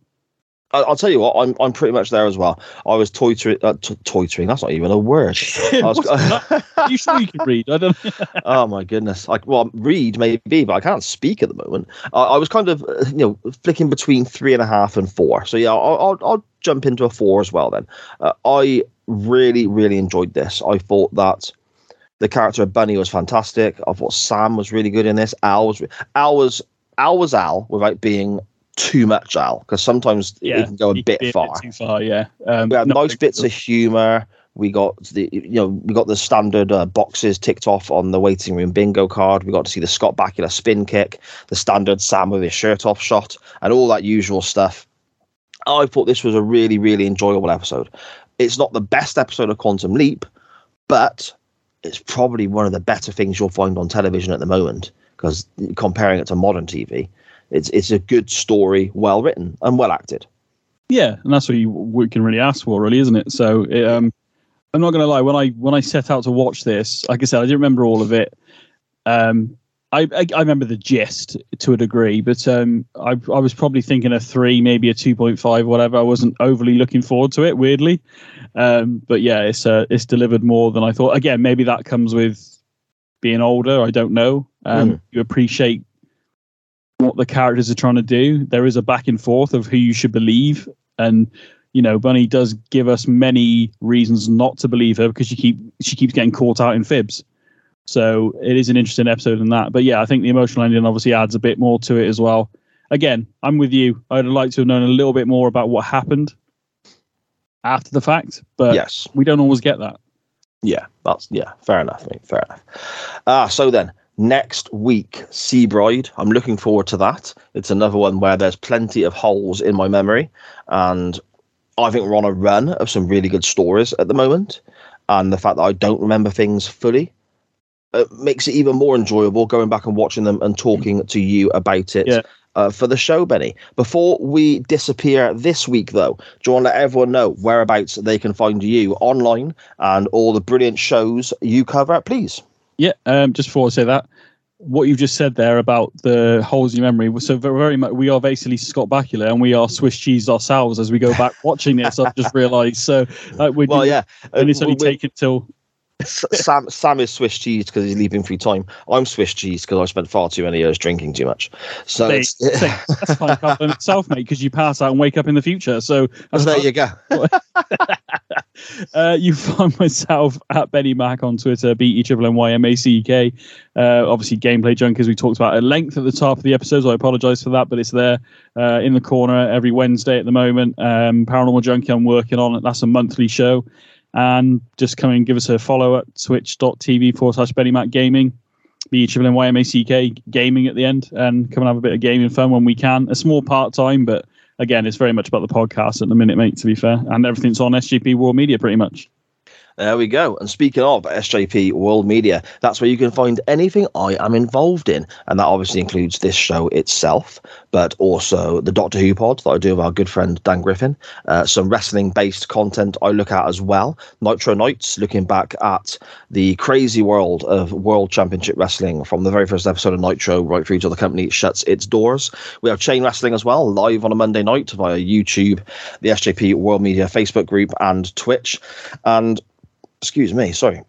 I'll tell you what, I'm I'm pretty much there as well. I was toitering, uh, t- toitering. That's not even a word. Was, you sure you can read? I don't. oh my goodness! Like, well, read maybe, but I can't speak at the moment. I, I was kind of, uh, you know, flicking between three and a half and four. So yeah, I'll I'll, I'll jump into a four as well. Then uh, I really really enjoyed this. I thought that the character of Bunny was fantastic. I thought Sam was really good in this. Al was Al was Al was Al without being too much Al because sometimes it can go a bit can far. too far, yeah. Um, We had nice bits of humour. We got the you know we got the standard uh, boxes ticked off on the waiting room bingo card. We got to see the Scott Bakula spin kick, the standard Sam with his shirt off shot, and all that usual stuff. I thought this was a really really enjoyable episode. It's not the best episode of Quantum Leap, but it's probably one of the better things you'll find on television at the moment because comparing it to modern TV, it's it's a good story, well written and well acted. Yeah, and that's what you we can really ask for, really, isn't it? So, it, um, I'm not going to lie. When I when I set out to watch this, like I said, I didn't remember all of it. Um, I, I I remember the gist to a degree, but um, I I was probably thinking a three, maybe a two point five, whatever. I wasn't overly looking forward to it, weirdly. Um, but yeah, it's uh, it's delivered more than I thought. Again, maybe that comes with being older. I don't know. Um, Mm. You appreciate what the characters are trying to do. There is a back and forth of who you should believe, and you know, Bunny does give us many reasons not to believe her because she keep she keeps getting caught out in fibs. So it is an interesting episode in that. But yeah, I think the emotional ending obviously adds a bit more to it as well. Again, I'm with you. I'd like to have known a little bit more about what happened after the fact, but yes. we don't always get that. Yeah, that's yeah, fair enough, mate. Fair enough. Ah, so then next week, Seabride. I'm looking forward to that. It's another one where there's plenty of holes in my memory, and I think we're on a run of some really good stories at the moment. And the fact that I don't remember things fully uh, makes it even more enjoyable going back and watching them and talking to you about it. Yeah. Uh, for the show, Benny. Before we disappear this week, though, do you want to let everyone know whereabouts they can find you online and all the brilliant shows you cover? Please. Yeah, um, just before I say that, what you've just said there about the holes in your memory. So very, much, we are basically Scott Bakula, and we are Swiss cheese ourselves as we go back watching this. I've just realised. So uh, we're Well, yeah. and it's Uh, only we- taken till Sam Sam is Swiss cheese because he's leaving free time. I'm Swiss cheese because I spent far too many years drinking too much. So it's, say, that's fine compliment itself, mate, because you pass out and wake up in the future. So that's there you go. Uh, you find myself at Benny Mac on Twitter, B E Triple N Y M A C E K. Uh, obviously, gameplay junk as we talked about at length at the top of the episode. So I apologise for that, but it's there uh, in the corner every Wednesday at the moment. Um, Paranormal Junkie, I'm working on it. That's a monthly show. And just come and give us a follow at twitch.tv forward slash Benny Mac Gaming. B Triple N Y M A C K gaming at the end and come and have a bit of gaming fun when we can. A small part time, but again, it's very much about the podcast at the minute, mate, to be fair. And everything's on SJP World Media pretty much. There we go. And speaking of SJP World Media, that's where you can find anything I am involved in. And that obviously includes this show itself, but also the Doctor Who pod that I do with our good friend Dan Griffin, uh, some wrestling based content I look at as well. Nitro Nights, looking back at the crazy world of World Championship Wrestling from the very first episode of Nitro right through to the company shuts its doors. We have Chain Wrestling as well, live on a Monday night via YouTube, the SJP World Media Facebook group, and Twitch. And excuse me, sorry.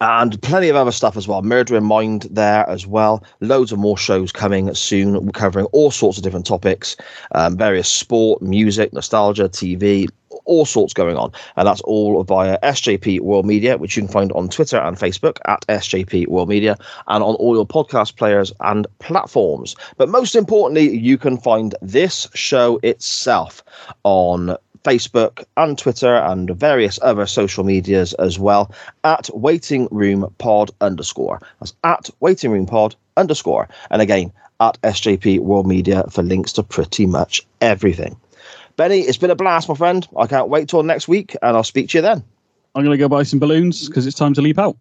And plenty of other stuff as well. Murder in Mind there as well. Loads of more shows coming soon, covering all sorts of different topics, um, various sport, music, nostalgia, TV, all sorts going on. And that's all via SJP World Media, which you can find on Twitter and Facebook at SJP World Media and on all your podcast players and platforms. But most importantly, you can find this show itself on Facebook and Twitter and various other social medias as well at Waiting Room Pod underscore. That's at Waiting Room Pod underscore. And again, at SJP World Media for links to pretty much everything. Benny, it's been a blast, my friend. I can't wait till next week, and I'll speak to you then. I'm going to go buy some balloons because it's time to leap out.